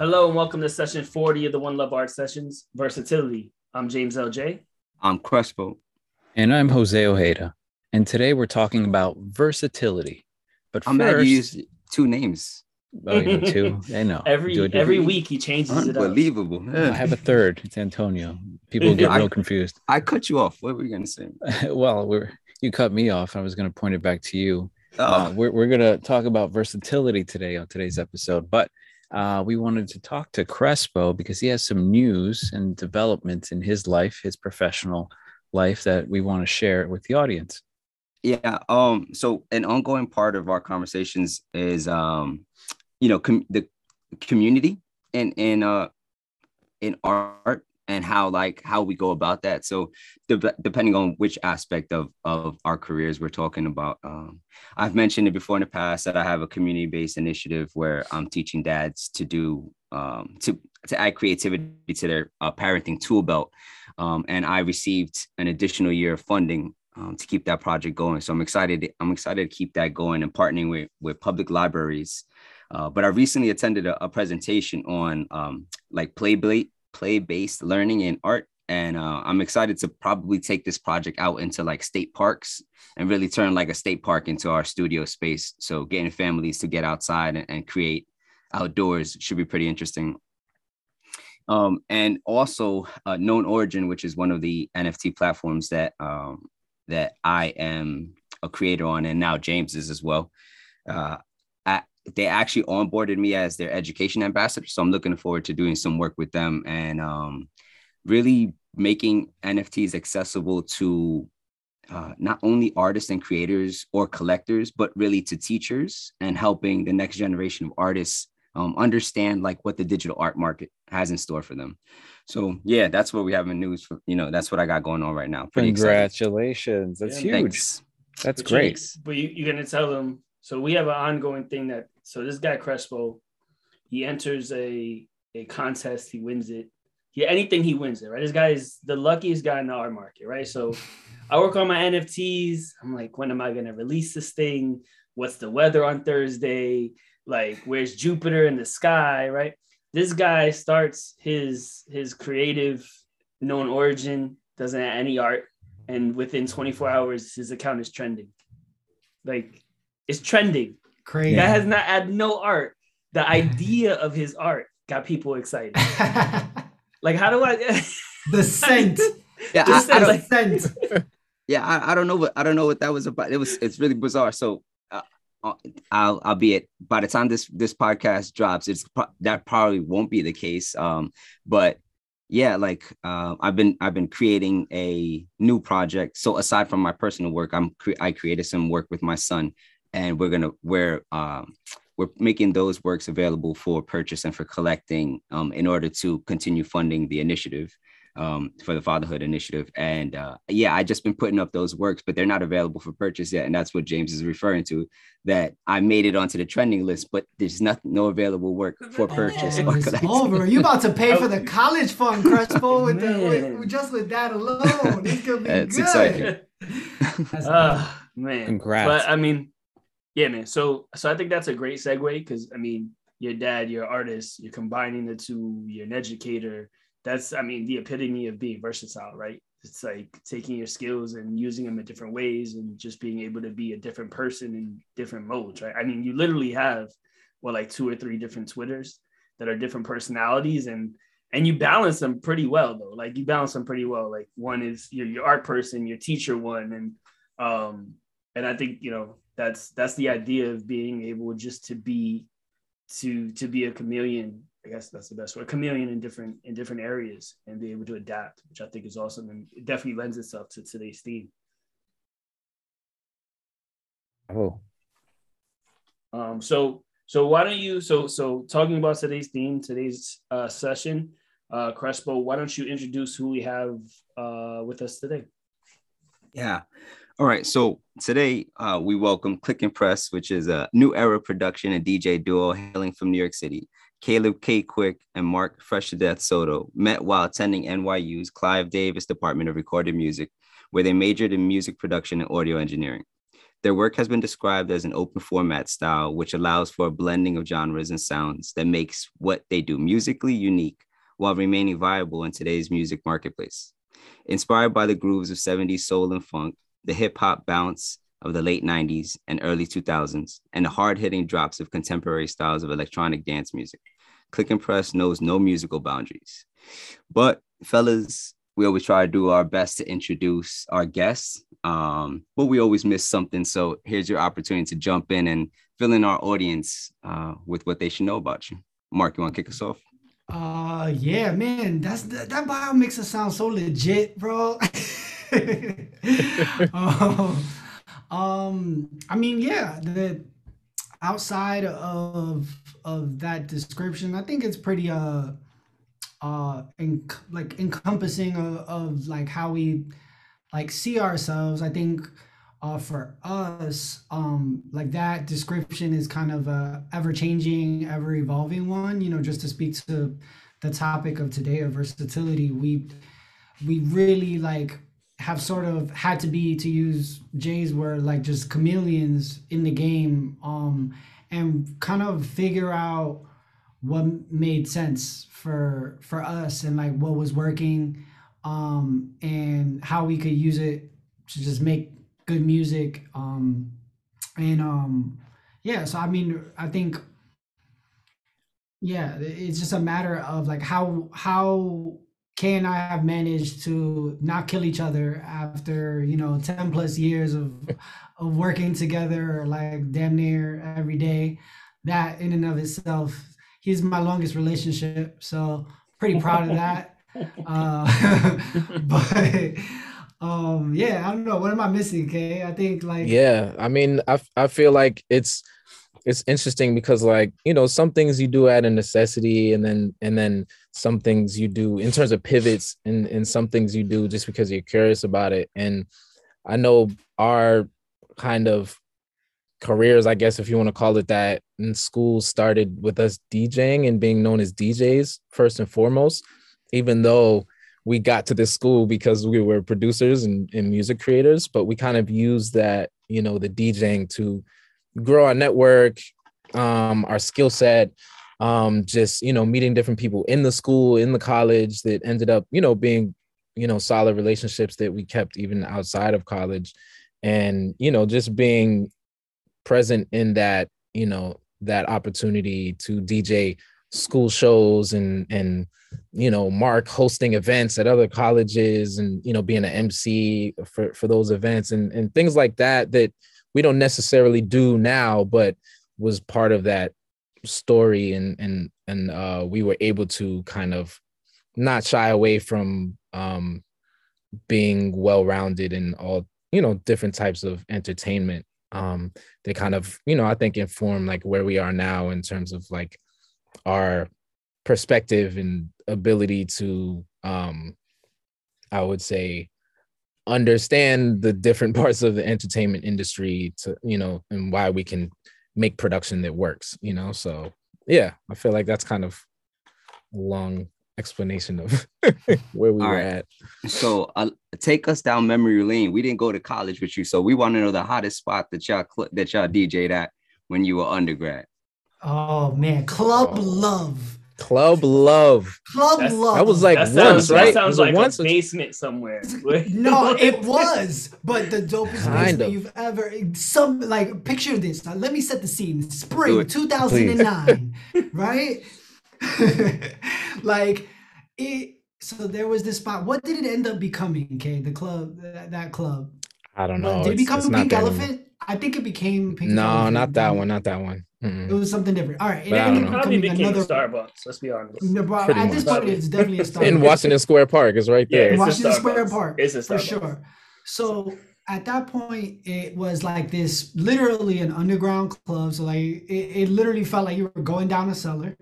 Hello and welcome to session 40 of the One Love Art Sessions, Versatility. I'm James LJ. I'm Crespo. And I'm Jose Ojeda. And today we're talking about versatility. But I'm first, mad you used two names. oh, you know, two. I know. Every Do it every different. week he changes it up. Unbelievable. I have a third. It's Antonio. People get I- real confused. I cut you off. What were you gonna say? well, we're you cut me off. I was going to point it back to you. Oh, Uh, we're we're going to talk about versatility today on today's episode, but uh, we wanted to talk to Crespo because he has some news and developments in his life, his professional life that we want to share with the audience. yeah. Um. So an ongoing part of our conversations is, um, you know, com- the community and in uh in art and how like how we go about that. So de- depending on which aspect of of our careers we're talking about. Um, I've mentioned it before in the past that I have a community based initiative where I'm teaching dads to do um, to to add creativity to their uh, parenting tool belt, um, and I received an additional year of funding um, to keep that project going. So I'm excited. I'm excited to keep that going and partnering with with public libraries. Uh, but I recently attended a, a presentation on um, like play play based learning in art, and uh, I'm excited to probably take this project out into like state parks and really turn like a state park into our studio space. So getting families to get outside and, and create outdoors should be pretty interesting. Um, and also uh, Known Origin, which is one of the NFT platforms that um, that I am a creator on, and now James is as well. Uh, they actually onboarded me as their education ambassador, so I'm looking forward to doing some work with them and um, really making NFTs accessible to uh, not only artists and creators or collectors, but really to teachers and helping the next generation of artists um, understand like what the digital art market has in store for them. So yeah, that's what we have in news. For, you know, that's what I got going on right now. Pretty excited. Congratulations. That's Yeah, huge. Thanks. That's But you- great. but you, you're gonna tell them. So we have an ongoing thing that. So this guy Crespo, he enters a a contest. He wins it. Yeah, anything he wins it. Right. This guy is the luckiest guy in the art market. Right. So I work on my NFTs. I'm like, when am I gonna release this thing? What's the weather on Thursday? Like, where's Jupiter in the sky? Right. This guy starts his his creative known origin. Doesn't have any art and within 24 hours his account is trending like it's trending Crazy. that has not had no art the idea of his art got people excited like how do i the scent. Yeah, Just I, I don't, like- scent. yeah, I, I don't know what I don't know what that was about. It was it's really bizarre. So, uh, uh, I'll I'll be it by the time this this podcast drops. It's that probably won't be the case. Um, but yeah, like uh, I've been I've been creating a new project. So aside from my personal work, I'm cre- I created some work with my son, and we're gonna we're um we're making those works available for purchase and for collecting um, in order to continue funding the initiative um, for the fatherhood initiative. And uh, yeah, I just been putting up those works, but they're not available for purchase yet. And that's what James is referring to. That I made it onto the trending list, but there's not no available work for purchase Oh, or it's collection. over. You about to pay for the college fund, Crespo, with, the, with just with that alone. It's gonna be It's good. exciting. That's Ah, man Congrats. but i mean yeah man. So so i think that's a great segue because i mean your dad you're artist you're combining the two you're an educator. That's i mean the epitome of being versatile right? It's like taking your skills and using them in different ways and just being able to be a different person in different modes right? I mean you literally have well like two or three different twitters that are different personalities and and you balance them pretty well though. Like you balance them pretty well. Like one is your, your art person your teacher one and um and i think you know that's that's the idea of being able just to be to to be a chameleon. I guess that's the best word chameleon in different in different areas and be able to adapt which i think is awesome and it definitely lends itself to today's theme. Oh, um so so why don't you so so talking about today's theme today's uh session uh crespo why don't you introduce who we have uh with us today? Yeah. All right. So today uh, we welcome Click and Press, which is a new era production and DJ duo hailing from New York City. Caleb K. Quick and Mark Fresh to Death Soto met while attending NYU's Clive Davis Department of Recorded Music, where they majored in music production and audio engineering. Their work has been described as an open format style, which allows for a blending of genres and sounds that makes what they do musically unique while remaining viable in today's music marketplace. Inspired by the grooves of 70s soul and funk, the hip hop bounce of the late 90s and early 2000s, and the hard hitting drops of contemporary styles of electronic dance music. Click and Press knows no musical boundaries. But, fellas, we always try to do our best to introduce our guests, um, but we always miss something. So, here's your opportunity to jump in and fill in our audience uh, with what they should know about you. Mark, you want to kick us off? Uh, yeah, man, that's that, that bio makes it sound so legit, bro. um, um, I mean, yeah, the outside of of that description, I think it's pretty uh uh en- like encompassing of, of like how we like see ourselves. I think uh for us, um like that description is kind of a ever changing, ever evolving one, you know, just to speak to the topic of today of versatility, we we really like have sort of had to be to use Jay's word like just chameleons in the game um and kind of figure out what made sense for for us and like what was working um and how we could use it to just make good music um and um yeah so i mean i think yeah it's just a matter of like how how Kay and I have managed to not kill each other after you know 10 plus years of of working together like damn near every day. That in and of itself he's my longest relationship so pretty proud of that. Uh but um yeah i don't know. What am i missing Kay? i think like Yeah, I mean, I I feel like it's it's interesting because like you know some things you do out of necessity, and then and then some things you do in terms of pivots, and and some things you do just because you're curious about it. And I know our kind of careers, I guess if you want to call it that, in school started with us DJing and being known as DJs first and foremost, even though we got to this school because we were producers and, and music creators, but we kind of used that, you know, the DJing to grow our network, um, our skill set, um, just, you know, meeting different people in the school, in the college that ended up, you know, being, you know, solid relationships that we kept even outside of college. And, you know, just being present in that, you know, that opportunity to DJ school shows and and you know mark hosting events at other colleges and you know being an mc for for those events and and things like that that we don't necessarily do now but was part of that story and and and uh we were able to kind of not shy away from um being well rounded in all you know different types of entertainment. Um they kind of you know i think inform like where we are now in terms of like our perspective and ability to um i would say understand the different parts of the entertainment industry to you know and why we can make production that works you know so yeah i feel like that's kind of a long explanation of where we All were right. at So uh, take us down memory lane. We didn't go to college with you, so we want to know the hottest spot that y'all cl- that y'all DJ'd at when you were undergrad. oh man club love club love club That's- love that was like that once, sounds, that right? sounds Was it like once a basement somewhere. No, it was, but the dopest Kind basement of. you've ever. Some like picture this. Now, let me set the scene. Spring 2009, right? like it. So there was this spot. What did it end up becoming? Okay, the club, that, that club. i don't know did it become it's not Pink there anymore. Elephant? I think it became Pink no Elephant. not that one not that one It Mm-mm. was something different. All right, it ended up Probably becoming became another. Starbucks. Let's be honest. No, bro, Pretty at this point, it's definitely a Starbucks. in washington square park is right Yeah, there it's a Washington Square Park, It's a Starbucks. for sure. So at that point, it was like this, literally an underground club. So like it, it literally felt like you were going down a cellar.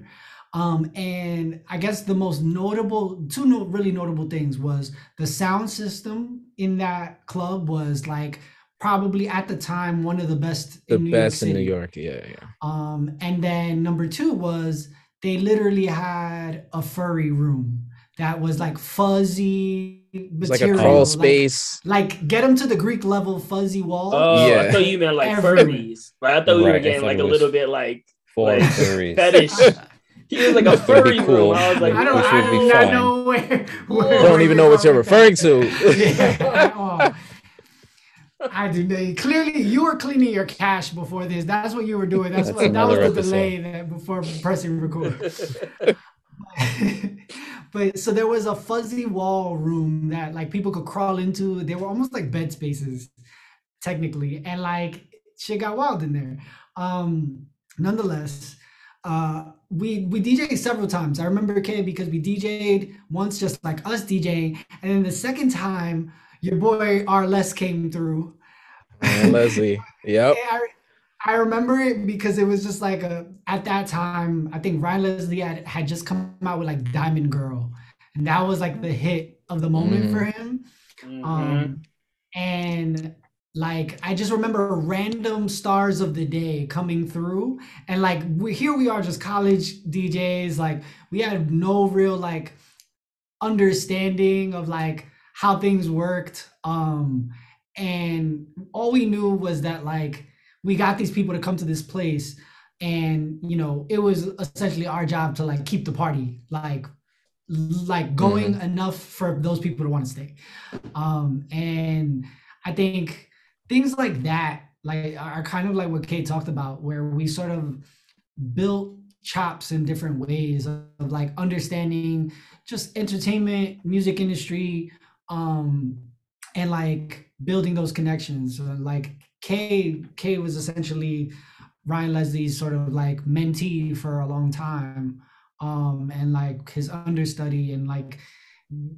Um, and I guess the most notable, two no, really notable things was the sound system in that club was like probably at the time one of the best the in New best York in new york yeah yeah Um, and then number two was they literally had a furry room that was like fuzzy It's like a crawl like- space. Like, get them to the Greek level fuzzy wall. Oh, I Yeah. thought you meant like furries. Right? I thought we were Right, I getting like a little bit like Like, furries. fetish. he was like a furry cool. room. I was like, I don't, Which I do not fine. know where. where don't even know what you're referring to. Yeah. Oh. I do. not- Clearly, you were cleaning your cache before this. That's what you were doing. That's, That's what that was the delay that before pressing record. but so there was a fuzzy wall room that like people could crawl into. They were almost like bed spaces, technically, and like shit got wild in there. Um, nonetheless, uh, we we DJed several times. I remember K because we DJed once just like us DJing, and then the second time your boy R Les came through. And Leslie. Yep. I, I remember it because it was just like a at that time I think Ryan Leslie had, had just come out with like Diamond Girl and that was like the hit of the moment for him Mhm. um and like I just remember random stars of the day coming through and like we here we are just college DJs like we had no real like understanding of like how things worked um and all we knew was that like we got these people to come to this place and you know it was essentially our job to like keep the party like like going enough for those people to want to stay. Um and i think things like that like are kind of like what Kay talked about where we sort of built chops in different ways of, of like understanding just entertainment music industry um and like building those connections. Like Kay Kay was essentially Ryan Leslie's sort of like mentee for a long time um and like his understudy and like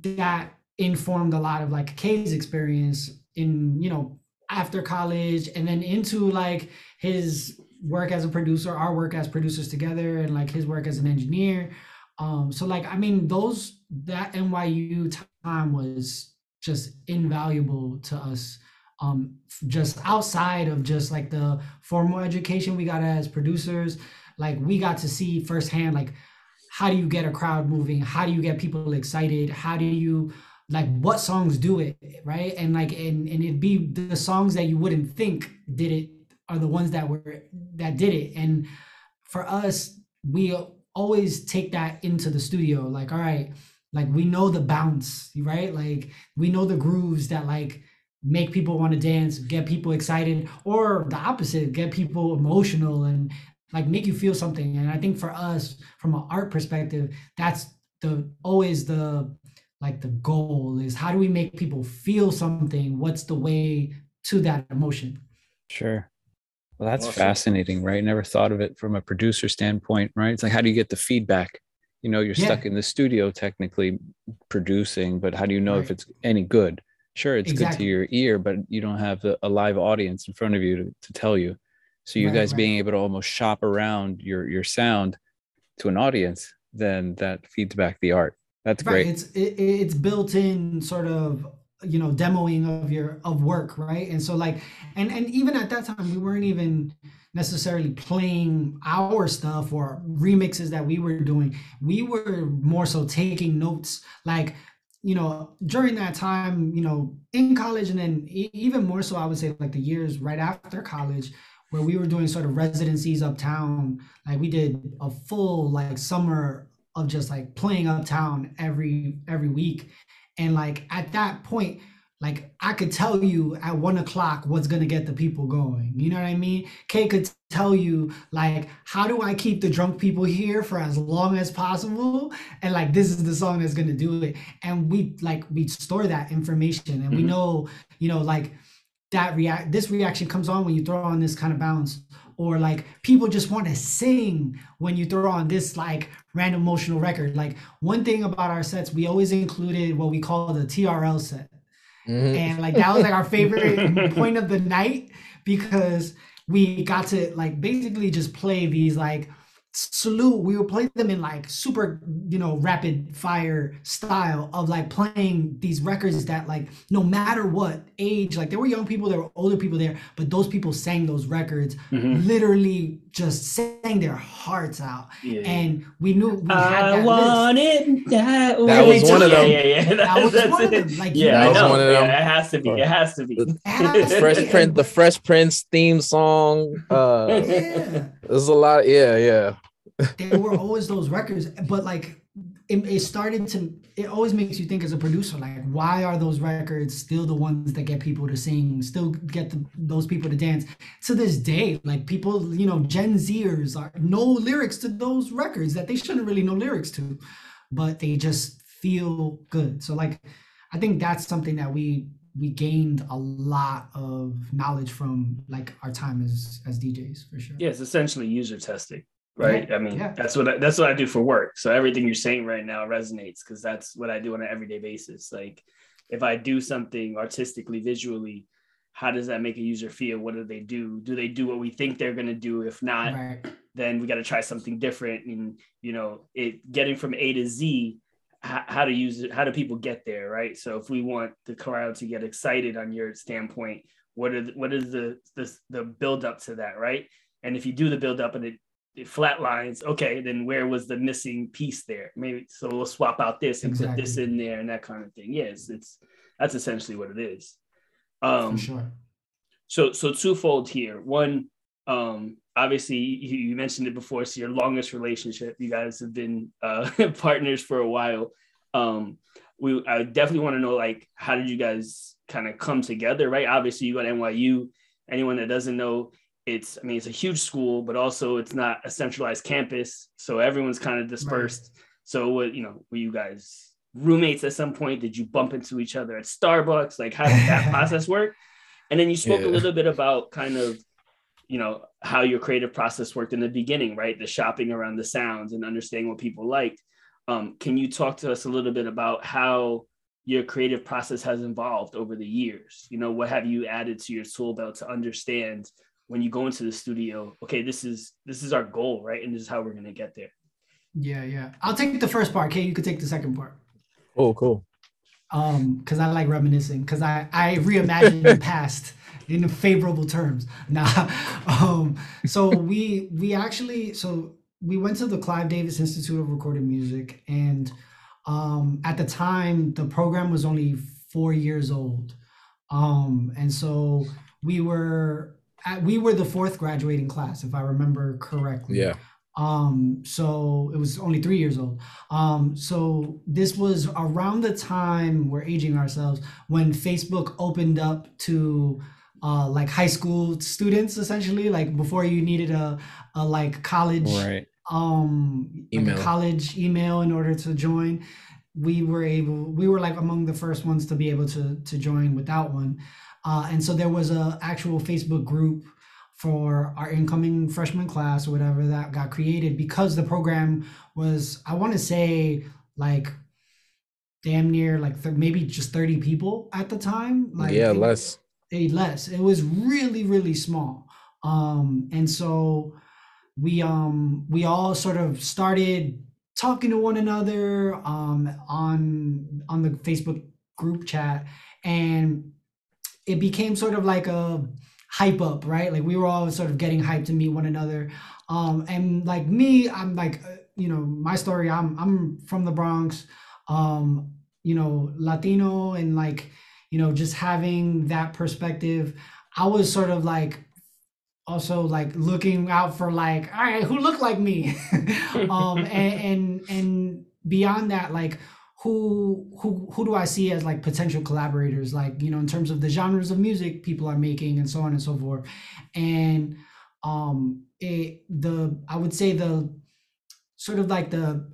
that informed a lot of like Kay's experience in you know after college and then into like his work as a producer our work as producers together and like his work as an engineer. Um so like i mean those that nyu time was just invaluable to us um just outside of just like the formal education we got as producers like we got to see firsthand like how do you get a crowd moving? How do you get people excited? How do you like what songs do it right? And like and, and it'd be the songs that you wouldn't think did it are the ones that were that did it. And for us we always take that into the studio like all right like we know the bounce right like we know the grooves that like make people want to dance get people excited or the opposite get people emotional and like make you feel something and i think for us from an art perspective that's the always the like the goal is how do we make people feel something what's the way to that emotion Sure. Well, that's Awesome. fascinating, right? Never thought of it from a producer standpoint, right? It's like, how do you get the feedback? You know, you're stuck in the studio technically producing, but how do you know if it's any good? Sure, it's good to your ear, but you don't have a, a live audience in front of you to, to tell you. So you Right, guys right. being able to almost shop around your your sound to an audience, then that feeds back the art. That's right great. it's it, it's built in sort of you know demoing of your of work right and so like and and even at that time we weren't even necessarily playing our stuff or remixes that we were doing. We were more so taking notes like you know during that time you know in college and then even more so i would say like the years right after college where we were doing sort of residencies uptown. Like we did a full like summer of just like playing uptown every every week. And like at that point like i could tell you at one o'clock what's gonna get the people going. You know what i mean? Kay could tell you like how do i keep the drunk people here for as long as possible? And like this is the song that's gonna do it. And we like we store that information and we Mhm. know you know like that react this reaction comes on when you throw on this kind of bounce. Or like people just want to sing when you throw on this like random emotional record. Like one thing about our sets we always included what we call the trl set Mhm. and like that was like our favorite point of the night because we got to like basically just play these like salute we would play them in like super you know rapid fire style of like playing these records that like no matter what age like there were young people there were older people there but those people sang those records Mhm. literally just sang their hearts out Yeah. and we knew we had I that want list. it that, That was one of them. Yeah, yeah, That was That's one of it. them. Like, you yeah, That I was know. one of Yeah, them. it has to be. It has to be. It has Fresh be. Prince, the Fresh Prince theme song. Uh, yeah there's a lot. Yeah, yeah. there were always those records but like it, it started to it always makes you think as a producer like why are those records still the ones that get people to sing still get the, those people to dance? To this day like people you know gen zers are know lyrics to those records that they shouldn't really know lyrics to but they just feel good. So like i think that's something that we we gained a lot of knowledge from like our time as as djs for sure. It's essentially user testing, right? Yeah, I mean, yeah. that's what I, that's what I do for work. So everything you're saying right now resonates because that's what I do on an everyday basis. Like, if I do something artistically, visually, how does that make a user feel? What do they do? Do they do what we think they're gonna do? If not, right then we got to try something different. And you know, it getting from A to Z. How, how to use it? How do people get there, right? So if we want the crowd to get excited on your standpoint, what are the, what is the the the build up to that, right? And if you do the build up and it it flatlines, okay, then where was the missing piece there? Maybe so we'll swap out this and put this in there and that kind of thing. Yes, it's that's essentially what it is. for Um, sure so so twofold here. One, um, obviously you, you mentioned it before. It's your longest relationship. You guys have been uh, partners for a while. Um, we I definitely want to know like how did you guys kind of come together? Right. Obviously you go to NYU. Anyone that doesn't know, it's I mean it's a huge school, but also it's not a centralized campus, so everyone's kind of dispersed. So what you know, were you guys roommates at some point? Did you bump into each other at Starbucks? Like how did that process work? And then you spoke Yeah. a little bit about kind of, you know, how your creative process worked in the beginning, right? The shopping around the sounds and understanding what people liked. Um, can you talk to us a little bit about how your creative process has evolved over the years? You know, what have you added to your tool belt to understand when you go into the studio? Okay, this is this is our goal, right? And this is how we're gonna get there. Yeah, yeah. I'll take the first part. Kay, you could take the second part. oh cool. Um, because I like reminiscing, because I I reimagine the past in favorable terms. Nah. Um, so we we actually so we went to the Clive Davis Institute of Recorded Music, and um, at the time the program was only four years old, um, and so we were at, we were the fourth graduating class, if I remember correctly. Yeah. Um, so it was only three years old. Um, so this was around the time we're aging ourselves when Facebook opened up to uh, like high school students essentially, like before you needed a, a like college Right. um like Email. a college email in order to join we were able we were like among the first ones to be able to to join without one uh, and so there was a actual facebook group for our incoming freshman class or whatever that got created because the program was i want to say like damn near like th- maybe just 30 people at the time like yeah, it- less. a less it was really really small um and so we um we all sort of started talking to one another um on on the facebook group chat and it became sort of like a hype up right? Like we were all sort of getting hyped to meet one another. Um and like me i'm like uh, you know my story i'm i'm from the bronx. Um you know latino and like you know just having that perspective i was sort of like also like looking out for like all right who look like me? Um and, and and beyond that like who who who do i see as like potential collaborators? Like you know in terms of the genres of music people are making and so on and so forth. And um it the i would say the sort of like the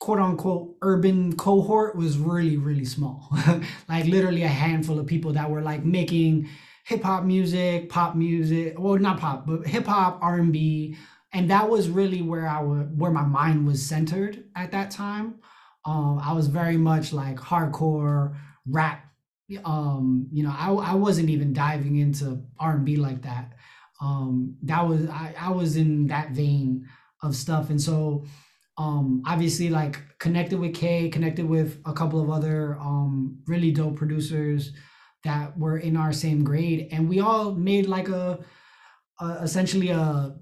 quote unquote urban cohort was really really small. Like literally a handful of people that were like making hip hop music pop music well not pop but hip hop r&b and that was really where i would where my mind was centered at that time um i was very much like hardcore rap um you know i, I wasn't even diving into r&b like that um that was i, I was in that vein of stuff. And so um obviously like connected with Kay, connected with a couple of other um really dope producers that were in our same grade and we all made like a, a essentially a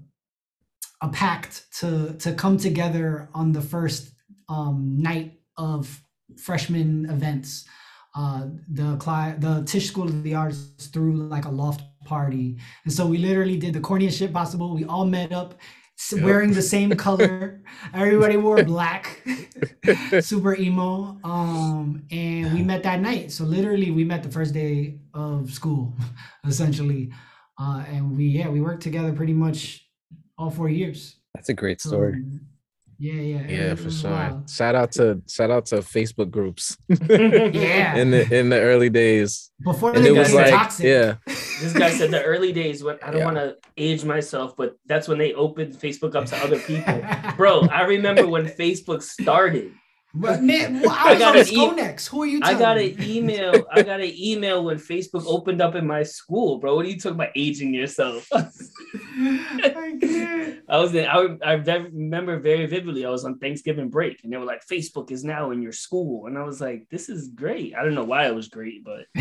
a pact to to come together on the first um night of freshman events. Uh the cli- the Tisch School of the Arts threw like a loft party. And so we literally did the corniest shit possible. We all met up Yep. wearing the same color. Everybody wore black. Super emo. Um and we met that night. So literally we met the first day of school essentially. Uh and we yeah we worked together pretty much all four years. That's a great story. Yeah yeah Yeah, for sure. wild. Shout out to shout out to Facebook groups yeah in the in the early days. before And they it was like, toxic yeah, This guy said the early days when I don't Yeah. want to age myself, but that's when they opened Facebook up to other people. Bro, I remember when Facebook started. But man, well, I I got an e- Who are you? I got an email. I got an email when Facebook opened up in my school, bro. What are you talking about aging yourself? I can't. I was in, I, I remember very vividly. I was on Thanksgiving break, and they were like, "Facebook is now in your school," and I was like, "This is great." I don't know why it was great, but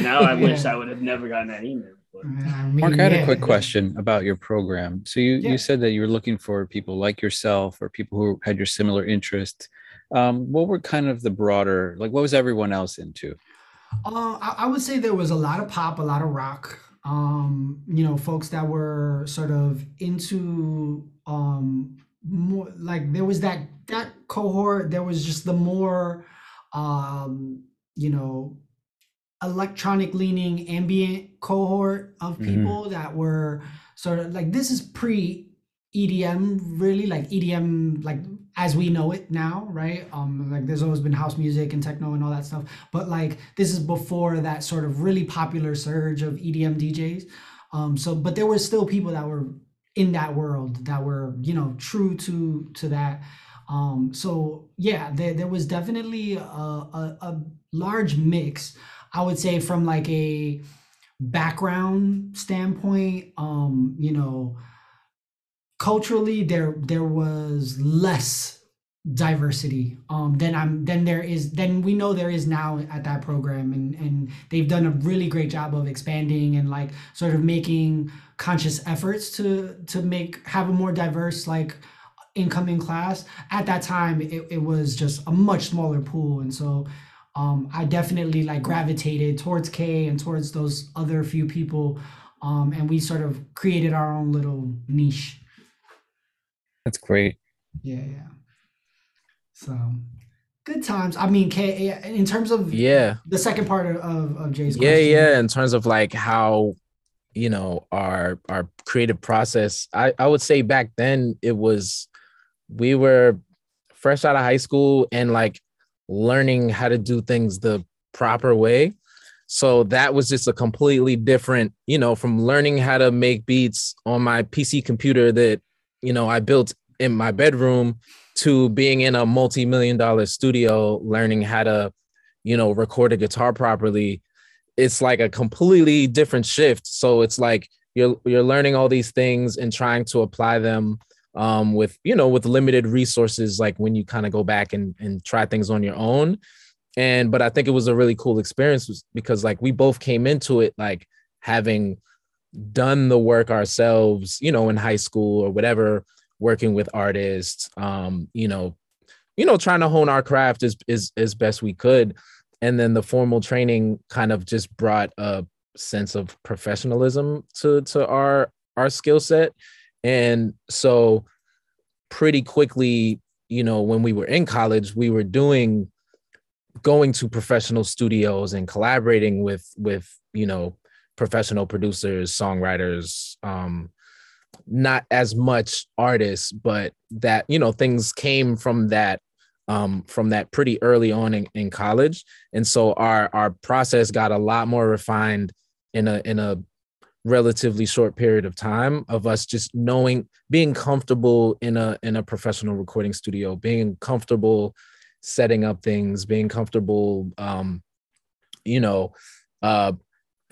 now I wish I would have never gotten that email. But I mean, Mark, I had a quick question about your program. So you, Yeah. you said that you were looking for people like yourself or people who had your similar interests. Um, what were kind of the broader, like what was everyone else into? Uh, I, I would say there was a lot of pop, a lot of rock. Um, you know, folks that were sort of into um more like there was that that cohort. There was just the more um, you know, electronic leaning ambient cohort of Mhm. people that were sort of like this is pre EDM really like EDM like as we know it now right? Um like there's always been house music and techno and all that stuff but like this is before that sort of really popular surge of EDM DJs um so but there were still people that were in that world that were you know true to to that. Um so yeah there, there was definitely a, a, a large mix i would say from like a background standpoint um you know culturally there there was less diversity um than i'm then there is then we know there is now at that program. And and they've done a really great job of expanding and like sort of making conscious efforts to to make have a more diverse like incoming class. At that time it, it was just a much smaller pool. And so um i definitely like gravitated towards k and towards those other few people. Um and we sort of created our own little niche. That's great. yeah yeah. So good times. I mean k in terms of yeah, the second part of, of, of jay's yeah, question, yeah. In terms of like how you know our our creative process, I I would say back then it was we were fresh out of high school and like learning how to do things the proper way. So that was just a completely different, you know, from learning how to make beats on my PC computer that, you know, I built in my bedroom to being in a multi-million dollar studio learning how to, you know, record a guitar properly. It's like a completely different shift. So it's like you're you're learning all these things and trying to apply them um, with you know with limited resources like when you kind of go back and, and try things on your own. And but i think it was a really cool experience because like we both came into it like having done the work ourselves you know in high school or whatever working with artists um you know you know trying to hone our craft as as, as best we could. And then the formal training kind of just brought a sense of professionalism to to our our skill set and so pretty quickly, you know, when we were in college, we were doing going to professional studios and collaborating with with, you know, professional producers, songwriters, um not as much artists, but that, you know, things came from that um from that pretty early on in, in college. And so our our process got a lot more refined in a in a relatively short period of time of us just knowing being comfortable in a in a professional recording studio being comfortable setting up things being comfortable um you know uh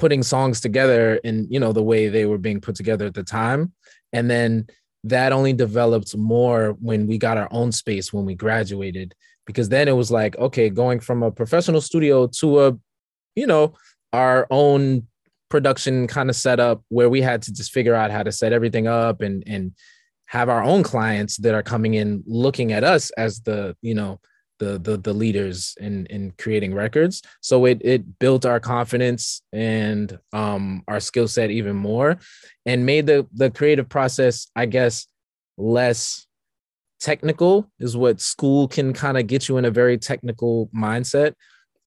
putting songs together in you know the way they were being put together at the time. And then that only developed more when we got our own space when we graduated because then it was like okay going from a professional studio to a you know our own production kind of setup where we had to just figure out how to set everything up and and have our own clients that are coming in looking at us as the you know the the, the leaders in in creating records. So it it built our confidence and um our skill set even more and made the the creative process i guess less technical is what school can kind of get you in a very technical mindset.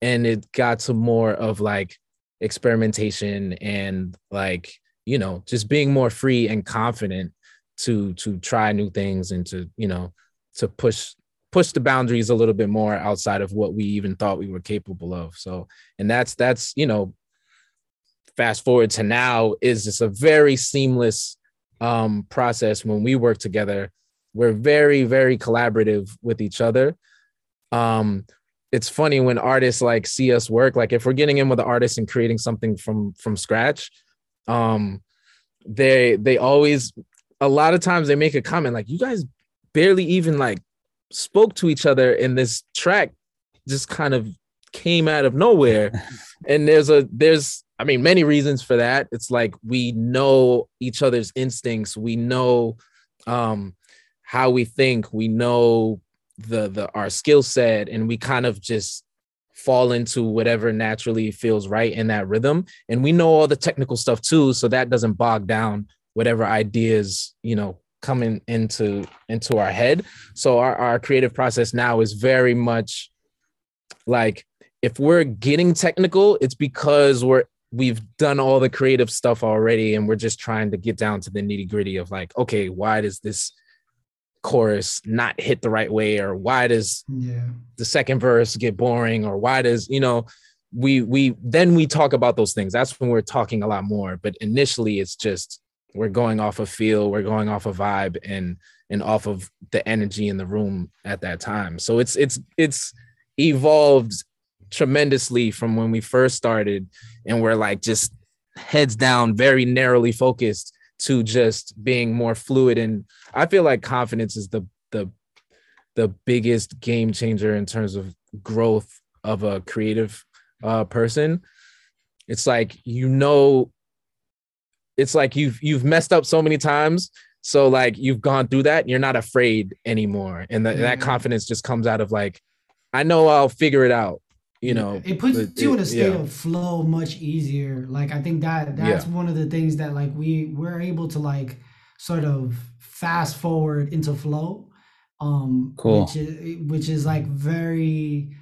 And it got to more of like experimentation and like you know just being more free and confident to to try new things and to you know to push push the boundaries a little bit more outside of what we even thought we were capable of. So and that's that's you know fast forward to now is just a very seamless um process when we work together. We're very very collaborative with each other. Um it's funny when artists like see us work like if we're getting in with an artist and creating something from from scratch um they they always a lot of times they make a comment like you guys barely even like spoke to each other in this track just kind of came out of nowhere. And there's a there's i mean many reasons for that. It's like we know each other's instincts. We know um how we think. We know the the our skill set and we kind of just fall into whatever naturally feels right in that rhythm. And we know all the technical stuff too so that doesn't bog down whatever ideas you know coming into into our head. So our, our creative process now is very much like if we're getting technical it's because we're we've done all the creative stuff already and we're just trying to get down to the nitty gritty of like okay why does this chorus not hit the right way or why does Yeah. the second verse get boring or why does you know we we then we talk about those things. That's when we're talking a lot more. But initially it's just we're going off of feel we're going off of vibe and and off of the energy in the room at that time. So it's it's it's evolved tremendously from when we first started and we're like just heads down very narrowly focused to just being more fluid. And i feel like confidence is the the the biggest game changer in terms of growth of a creative uh, person. It's like you know it's like you've you've messed up so many times. So like you've gone through that and you're not afraid anymore. And that that confidence just comes out of like i know i'll figure it out you know it puts but you in a state yeah. of flow much easier like i think that that's one of the things that like we we're able to like sort of fast forward into flow um Cool. which is which is like very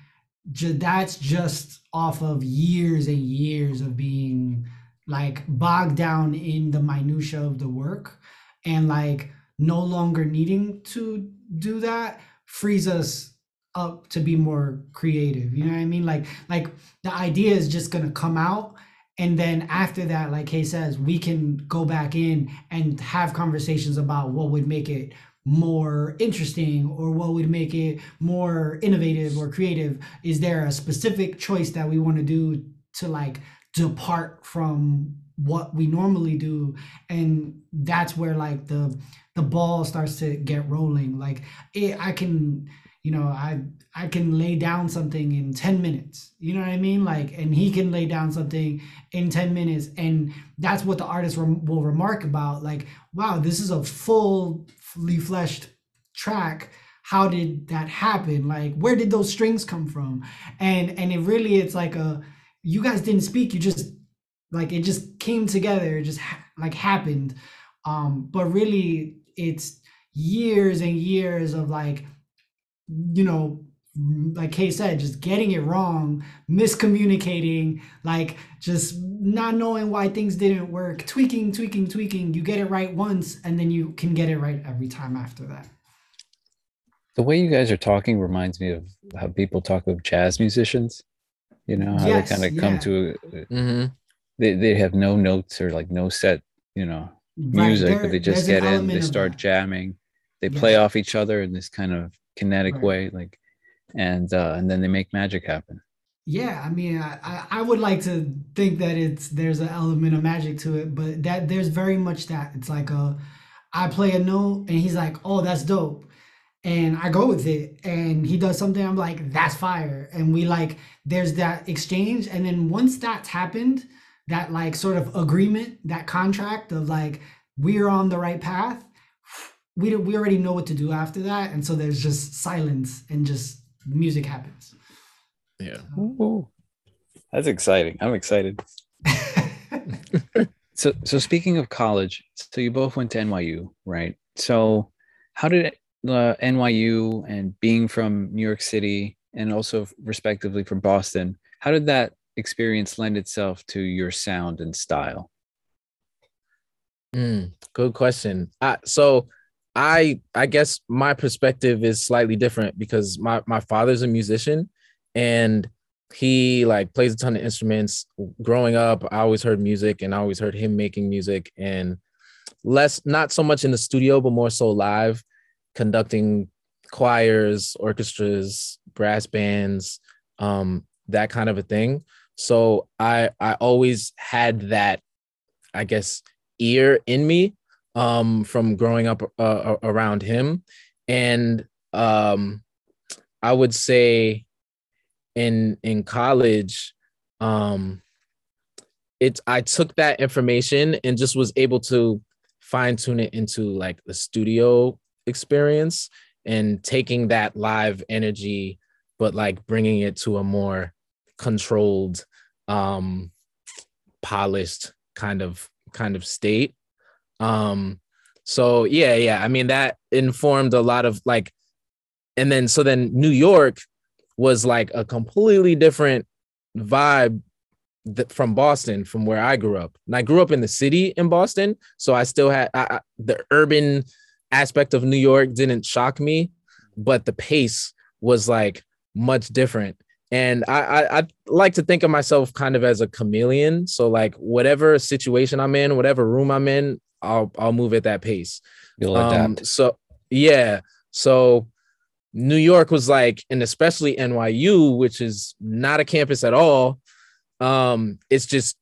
ju- that's just off of years and years of being like bogged down in the minutia of the work and like no longer needing to do that frees us up to be more creative you know what i mean? Like like the idea is just gonna come out and then after that like Kay says we can go back in and have conversations about what would make it more interesting or what would make it more innovative or creative. Is there a specific choice that we want to do to like depart from what we normally do? And that's where like the the ball starts to get rolling. Like it, i can you know i i can lay down something in 10 minutes. You know what i mean? Like and he can lay down something in 10 minutes and that's what the artist rem- will remark about like wow this is a fully fleshed track. How did that happen? Like where did those strings come from? And and it really it's like a you guys didn't speak you just like it just came together it just ha- like happened. Um but really it's years and years of like you know like Kay said just getting it wrong miscommunicating like just not knowing why things didn't work tweaking tweaking tweaking you get it right once and then you can get it right every time after that The way you guys are talking reminds me of how people talk of jazz musicians. You know, how Yes, they kind of come yeah. to a, Mhm. they, they have no notes or like no set, you know, Right, music, there- but they just get in, they start that. jamming, they play off each other in this kind of kinetic Right. way, like, and uh, and then they make magic happen. Yeah, I mean, I, I- I would like to think that it's there's an element of magic to it, but that there's very much that it's like a I play a note and he's like, "Oh, that's dope." And I go with it and he does something I'm like, "That's fire." And we like there's that exchange and then once that's happened, that like sort of agreement, that contract of like we're on the right path, we we already know what to do after that and so there's just silence and just music happens. Yeah. Ooh, that's exciting. I'm excited. so, so speaking of college, so you both went to NYU, right? So, how did uh, NYU and being from New York City and also respectively from Boston, how did that experience lend itself to your sound and style? Mm, good question. Uh, so I I guess my perspective is slightly different because my my father's a musician and he like plays a ton of instruments. Growing up, I always heard music and I always heard him making music and less not so much in the studio but more so live conducting choirs, orchestras, brass bands, um that kind of a thing. So I I always had that I guess ear in me um, from growing up uh, around him, and um, I would say in in college, um, it's I took that information and just was able to fine tune it into like the studio experience and taking that live energy, but like bringing it to a more controlled, um, polished kind of kind of state. Um, so yeah, yeah. I mean, that informed a lot of like, and then so then New York was like a completely different vibe th- from Boston, from where I grew up. And I grew up in the city in Boston, so I still had I, I, the urban aspect of New York didn't shock me, but the pace was like much different and I, I, I like to think of myself kind of as a chameleon. So like whatever situation I'm in, whatever room I'm in, I'll I'll move at that pace. You'll adapt. Um, so yeah, so New York was like, and especially NYU, which is not a campus at all. Um, it's just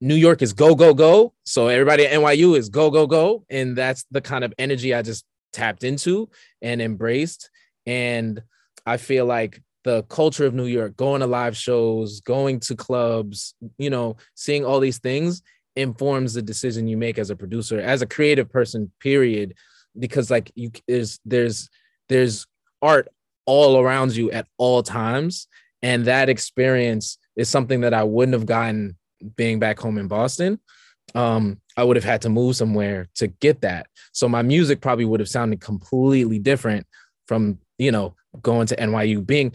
New York is go go go. So everybody at NYU is go go go, and that's the kind of energy I just tapped into and embraced. And I feel like the culture of New York, going to live shows, going to clubs, you know, seeing all these things informs the decision you make as a producer, as a creative person, period. Because like you there's there's there's art all around you at all times. And that experience is something that I wouldn't have gotten being back home in Boston. Um, I would have had to move somewhere to get that. So my music probably would have sounded completely different from, you know, going to NYU, being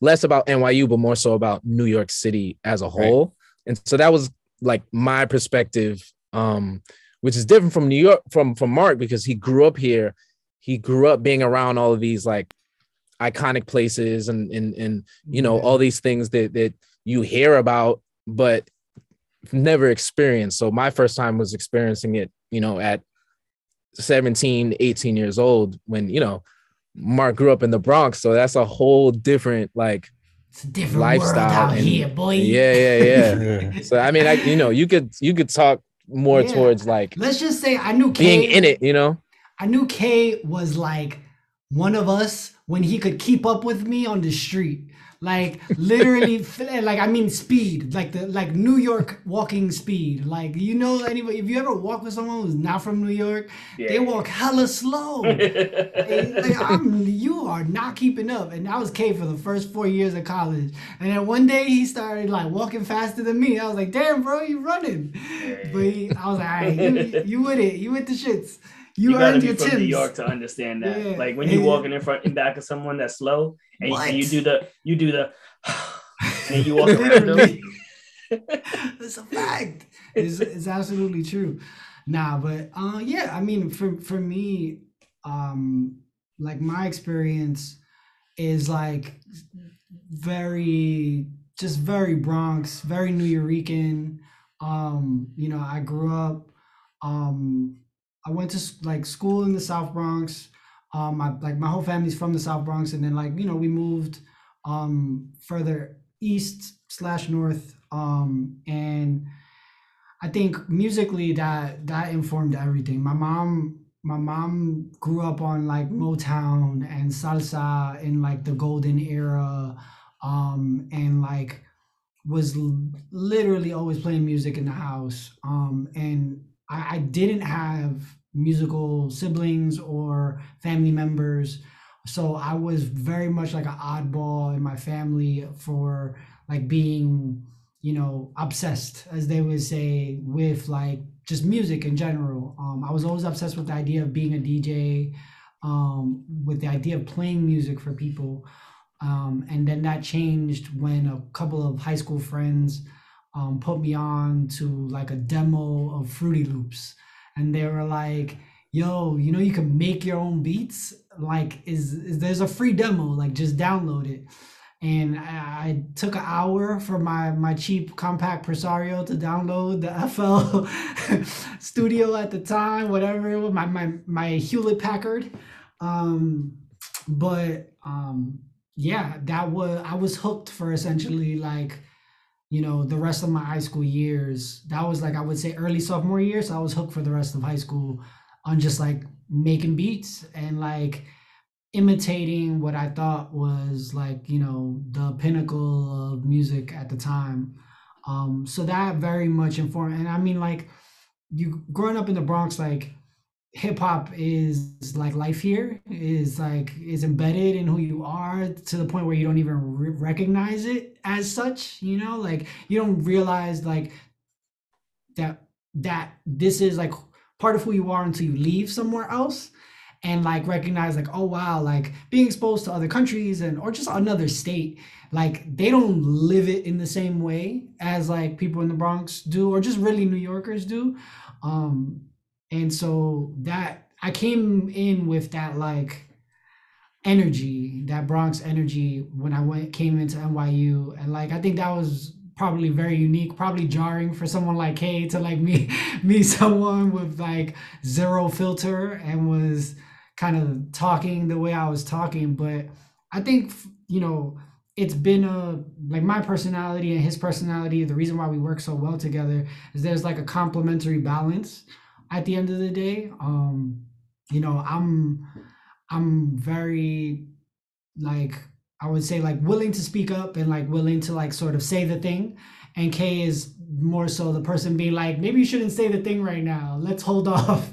less about NYU, but more so about New York City as a whole. Right. And so that was like my perspective, um, which is different from New York, from from Mark, because he grew up here. He grew up being around all of these like iconic places and and and you know, yeah. all these things that that you hear about, but never experienced. So my first time was experiencing it, you know, at 17, 18 years old when, you know, Mark grew up in the Bronx, so that's a whole different like it's a different lifestyle out and, here, boy. Yeah, yeah, yeah. so I mean, I you know, you could you could talk more yeah. towards like let's just say I knew Kay, being in it, you know. I knew Kay was like one of us when he could keep up with me on the street like literally like i mean speed. Like the like new york walking speed. Like you know anybody if you ever walk with someone who's not from new york yeah. they walk hella slow. Like, I'm, you are not keeping up. And i was Kay for the first four years of college. And then one day he started like walking faster than me. I was like damn bro you running. But he, i was like all right you, you with it. You with the shits you, you gotta be from Tims. New York to understand that. Yeah. Like when you're walking in front and back of someone that's slow, and, and you do the you do the, and you walk around them. It's a fact. It's, it's absolutely true. Nah, but uh, yeah, I mean, for for me, um, like my experience is like very just very Bronx, very Nuyorican. Um, you know, I grew up um I went to like school in the South Bronx. Um, my like my whole family's from the South Bronx, and then like you know we moved um further east slash north. Um, and I think musically that that informed everything. My mom my mom grew up on like Motown and salsa in like the golden era um and like was literally always playing music in the house um and I, I didn't have musical siblings or family members. So I was very much like an oddball in my family for like being you know obsessed as they would say with like just music in general. Um, i was always obsessed with the idea of being a dj um, with the idea of playing music for people. Um, and then that changed when a couple of high school friends um, put me on to like a demo of FruityLoops. And they were like yo you know you can make your own beats? Like is, is there's a free demo like just download it. And I, I took an hour for my my cheap compact Presario to download the FL Studio at the time, whatever was, my my my Hewlett Packard. Um, but um, yeah, that was I was hooked for essentially like you know the rest of my high school years. That was like I would say early sophomore year, so I was hooked for the rest of high school on just like making beats and like imitating what I thought was like, you know, the pinnacle of music at the time. Um, so that very much informed. And I mean, like, you growing up in the Bronx, like, hip hop is like life here, is like, is embedded in who you are to the point where you don't even re- recognize it as such, you know, like, you don't realize, like, that that this is like part of who you are until you leave somewhere else and like recognize like oh wow like being exposed to other countries and or just another state like they don't live it in the same way as like people in the Bronx do or just really New Yorkers do. Um and so that I came in with that like energy that Bronx energy when I went came into NYU and like I think that was probably very unique, probably jarring for someone like Kay to like me meet someone with like zero filter and was kind of talking the way I was talking. But I think you know it's been a like my personality and his personality. The reason why we work so well together is there's like a complementary balance at the end of the day. Um, you know, I'm I'm very like I would say like willing to speak up and like willing to like sort of say the thing. And Kay is more so the person being like, maybe you shouldn't say the thing right now. Let's hold off.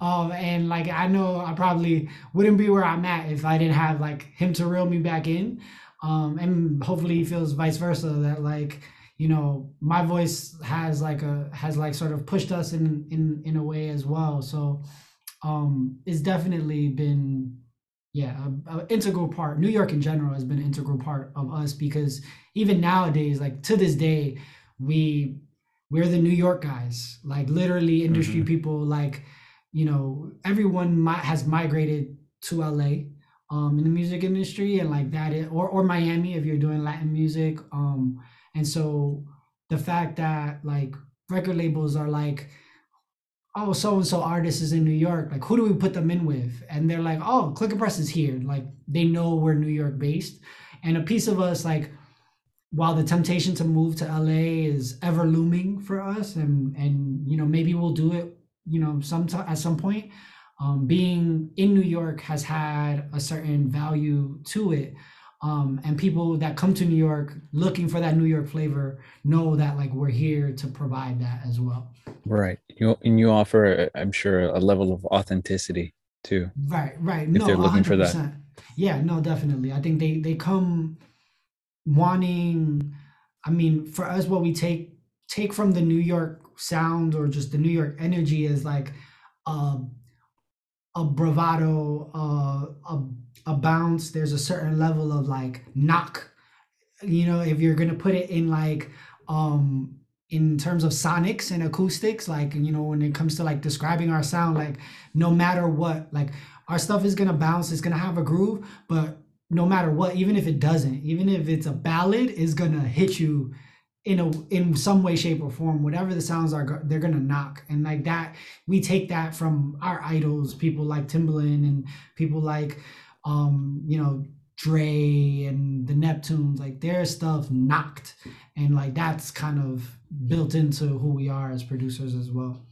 Um, and like I know I probably wouldn't be where I'm at if I didn't have like him to reel me back in. Um, and hopefully he feels vice versa that like you know my voice has like a has like sort of pushed us in in in a way as well. So um, it's definitely been yeah, an integral part. New York in general has been an integral part of us because even nowadays, like to this day, we we're the New York guys. Like literally, industry Mhm. people. Like you know, everyone mi- has migrated to LA um, in the music industry, and like that, is, or or Miami if you're doing Latin music. Um, and so the fact that like record labels are like oh, so and so artist is in New York. Like, who do we put them in with? And they're like, oh, Click and Press is here. Like, they know we're New York based. And a piece of us, like, while the temptation to move to LA is ever looming for us, and and you know maybe we'll do it, you know, some at some point. Um, being in New York has had a certain value to it. Um, and people that come to New York looking for that New York flavor know that like we're here to provide that as well. Right. You and you offer, I'm sure, a level of authenticity too. Right, right. If no, they're looking for that. 100%. Yeah, no, definitely. I think they they come wanting. I mean, for us, what we take take from the New York sound or just the New York energy is like a a bravado, uh, a a bounce. There's a certain level of like knock. You know, if you're gonna put it in like um in terms of sonics and acoustics, like you know, when it comes to like describing our sound, like no matter what, like our stuff is gonna bounce, it's gonna have a groove, but no matter what, even if it doesn't, even if it's a ballad, is gonna hit you in a in some way, shape, or form. Whatever the sounds are, they're gonna knock, and like that, we take that from our idols, people like Timbaland and people like, um, you know, Dre and the Neptunes, like their stuff knocked. And like that's kind of built into who we are as producers as well.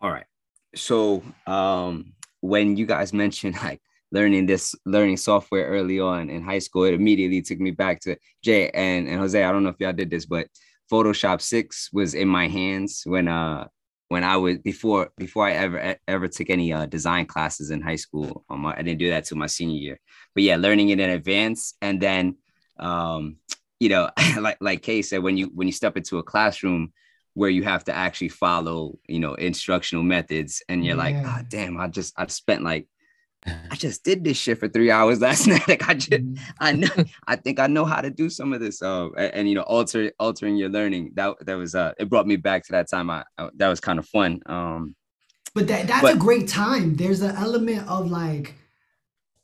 All right. So um when you guys mentioned like learning this learning software early on in high school, it immediately took me back to Jay and, and Jose. I don't know if y'all did this, but Photoshop 6 was in my hands when uh when I was before before I ever ever took any uh, design classes in high school. Um, I didn't do that till my senior year. But yeah, learning it in advance, and then um, you know, like like Kay said, when you when you step into a classroom where you have to actually follow, you know, instructional methods, and you're yeah. like, ah, oh, damn, I just I spent like I just did this shit for three hours last night. Like I just, mm-hmm. I know, I think I know how to do some of this. Uh, and, and, you know, alter altering your learning. That that was uh, it brought me back to that time. I, I that was kind of fun. Um, but that that's but, a great time. There's an element of like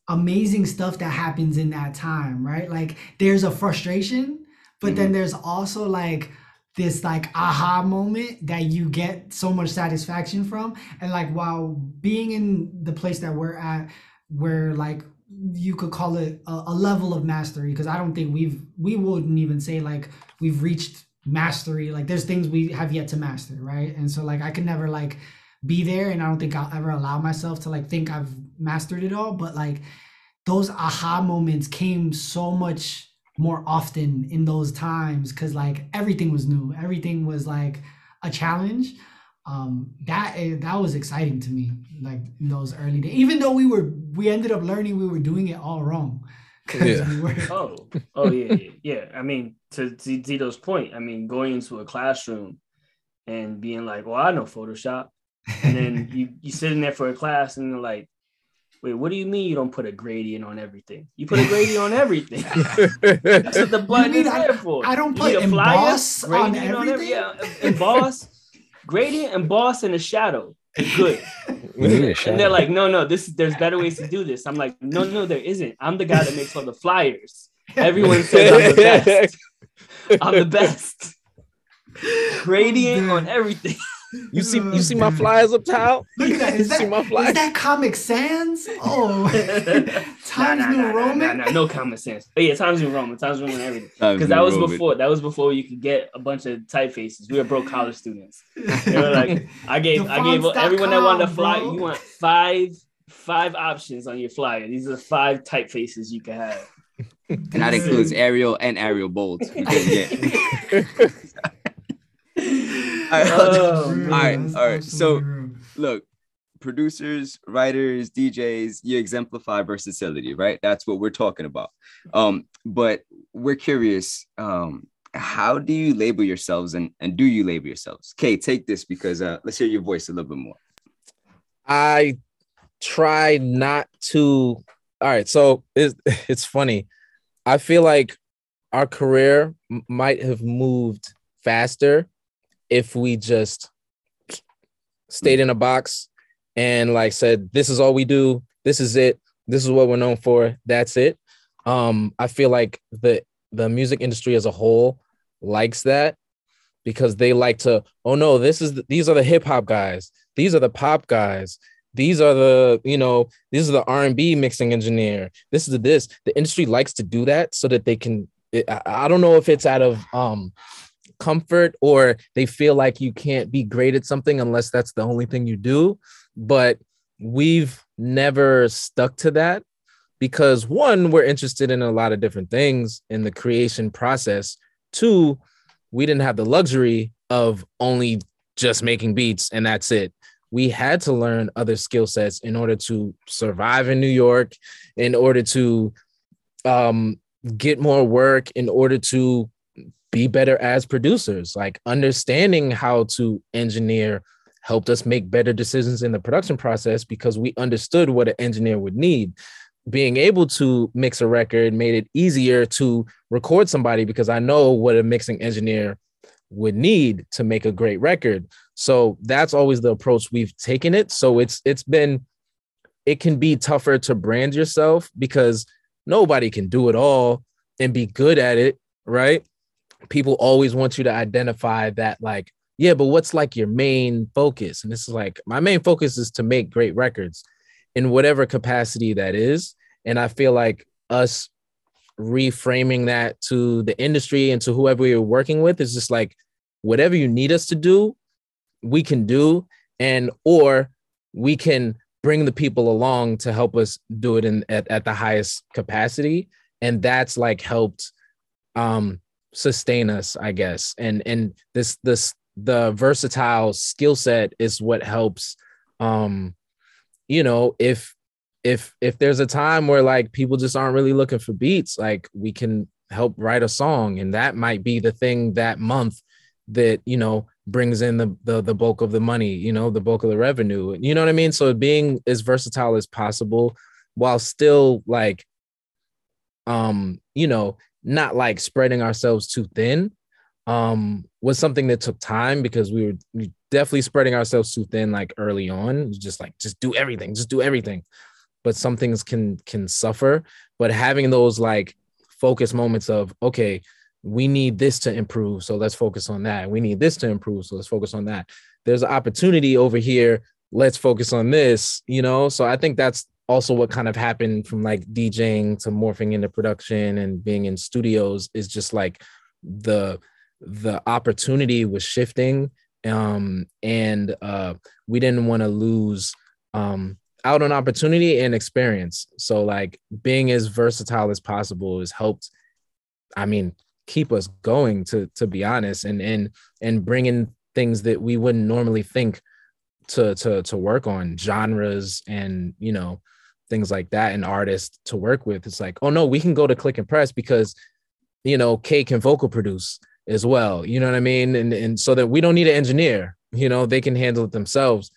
amazing stuff that happens in that time, right? Like there's a frustration, but mm-hmm. then there's also like this like aha moment that you get so much satisfaction from. And like while being in the place that we're at where like you could call it a, a level of mastery because i don't think we've we wouldn't even say like we've reached mastery. Like there's things we have yet to master right? And so like i can never like be there and i don't think i'll ever allow myself to like think i've mastered it all. But like those aha moments came so much more often in those times because like everything was new. Everything was like a challenge. Um that eh, that was exciting to me like in those early days even though we were we ended up learning we were doing it all wrong. Yeah. We were... oh oh yeah, yeah yeah. I mean to, to Zito's point i mean going into a classroom and being like well i know photoshop. And then you you sitting there for a class and they're like Wait, what do you mean you don't put a gradient on everything? You put a gradient on everything. That's what the button is there for. I don't put emboss flyer, on everything. On every, yeah, emboss, gradient, emboss, and a shadow. Good. and they're like, no, no, this there's better ways to do this. I'm like, no, no, there isn't. I'm the guy that makes all the flyers. Everyone says I'm the best. I'm the best. Gradient on everything. You see, you see my mm. flyers up top. Look at that. Is, that, my flyers? is that Comic Sans? Oh, Times nah, nah, New nah, Roman. Nah, nah, no Comic Sans. But yeah, Times New Roman. Times New Roman. Everything. Because that was Roman. before. That was before you could get a bunch of typefaces. We were broke college students. They were like, I gave, I gave everyone that wanted to fly. Bro. You want five, five options on your flyer. These are the five typefaces you can have. And that includes Arial and Arial bold. all right, oh, all right, all right. So, look, producers, writers, DJs, you exemplify versatility, right? That's what we're talking about. Um, but we're curious, um, how do you label yourselves and, and do you label yourselves? Kay, take this because uh, let's hear your voice a little bit more. I try not to. All right, so it's, it's funny. I feel like our career might have moved faster if we just stayed in a box and like said, this is all we do, this is it, this is what we're known for, that's it. Um, I feel like the the music industry as a whole likes that because they like to, oh no, this is the, these are the hip hop guys, these are the pop guys, these are the you know these are the r&b mixing engineer. This is the this. The industry likes to do that so that they can I, I don't know if it's out of um comfort or they feel like you can't be great at something unless that's the only thing you do. But we've never stuck to that because one, we're interested in a lot of different things in the creation process. Two, we didn't have the luxury of only just making beats and that's it. We had to learn other skill sets in order to survive in New York, in order to um, get more work, in order to be better as producers. Like understanding how to engineer helped us make better decisions in the production process because we understood what an engineer would need. Being able to mix a record made it easier to record somebody because I know what a mixing engineer would need to make a great record. So that's always the approach we've taken it. So it's it's been it can be tougher to brand yourself because nobody can do it all and be good at it, right? People always want you to identify that like yeah but what's like your main focus? And this is like my main focus is to make great records in whatever capacity that is. And i feel like us reframing that to the industry and to whoever are working with is just like whatever you need us to do, we can do, and or we can bring the people along to help us do it in at, at the highest capacity. And that's like helped um sustain us, I guess. And and this this the versatile skill set is what helps um you know if if if there's a time where like people just aren't really looking for beats like we can help write a song. And that might be the thing that month that you know brings in the, the the bulk of the money you know the bulk of the revenue. You know what i mean? So being as versatile as possible while still like um you know not like spreading ourselves too thin um was something that took time because we were definitely spreading ourselves too thin like early on. Just like just do everything just do everything. But some things can can suffer. But having those like focus moments of okay we need this to improve so let's focus on that. We need this to improve so let's focus on that. There's an opportunity over here. Let's focus on this you know? So i think that's also what kind of happened from like djing to morphing into production and being in studios is just like the the opportunity was shifting um and uh we didn't want to lose um out on opportunity and experience. So like being as versatile as possible has helped. I mean, keep us going to to be honest, and and and bringing things that we wouldn't normally think to to to work on genres and you know things like that and artists to work with. It's like, oh no, we can go to click and press because you know Kay can vocal produce as well. You know what I mean? And and so that we don't need an engineer. You know, they can handle it themselves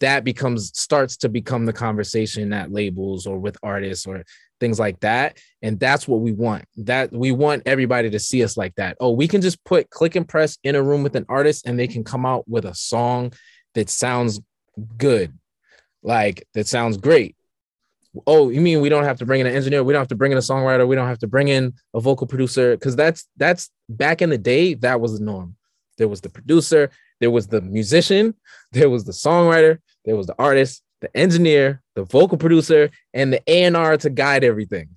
that becomes starts to become the conversation at labels or with artists or things like that and that's what we want that we want everybody to see us like that oh we can just put click and press in a room with an artist and they can come out with a song that sounds good like that sounds great oh you mean we don't have to bring in an engineer we don't have to bring in a songwriter we don't have to bring in a vocal producer because that's that's back in the day that was the norm there was the producer there was the musician, there was the songwriter, there was the artist, the engineer, the vocal producer, and the A&R to guide everything.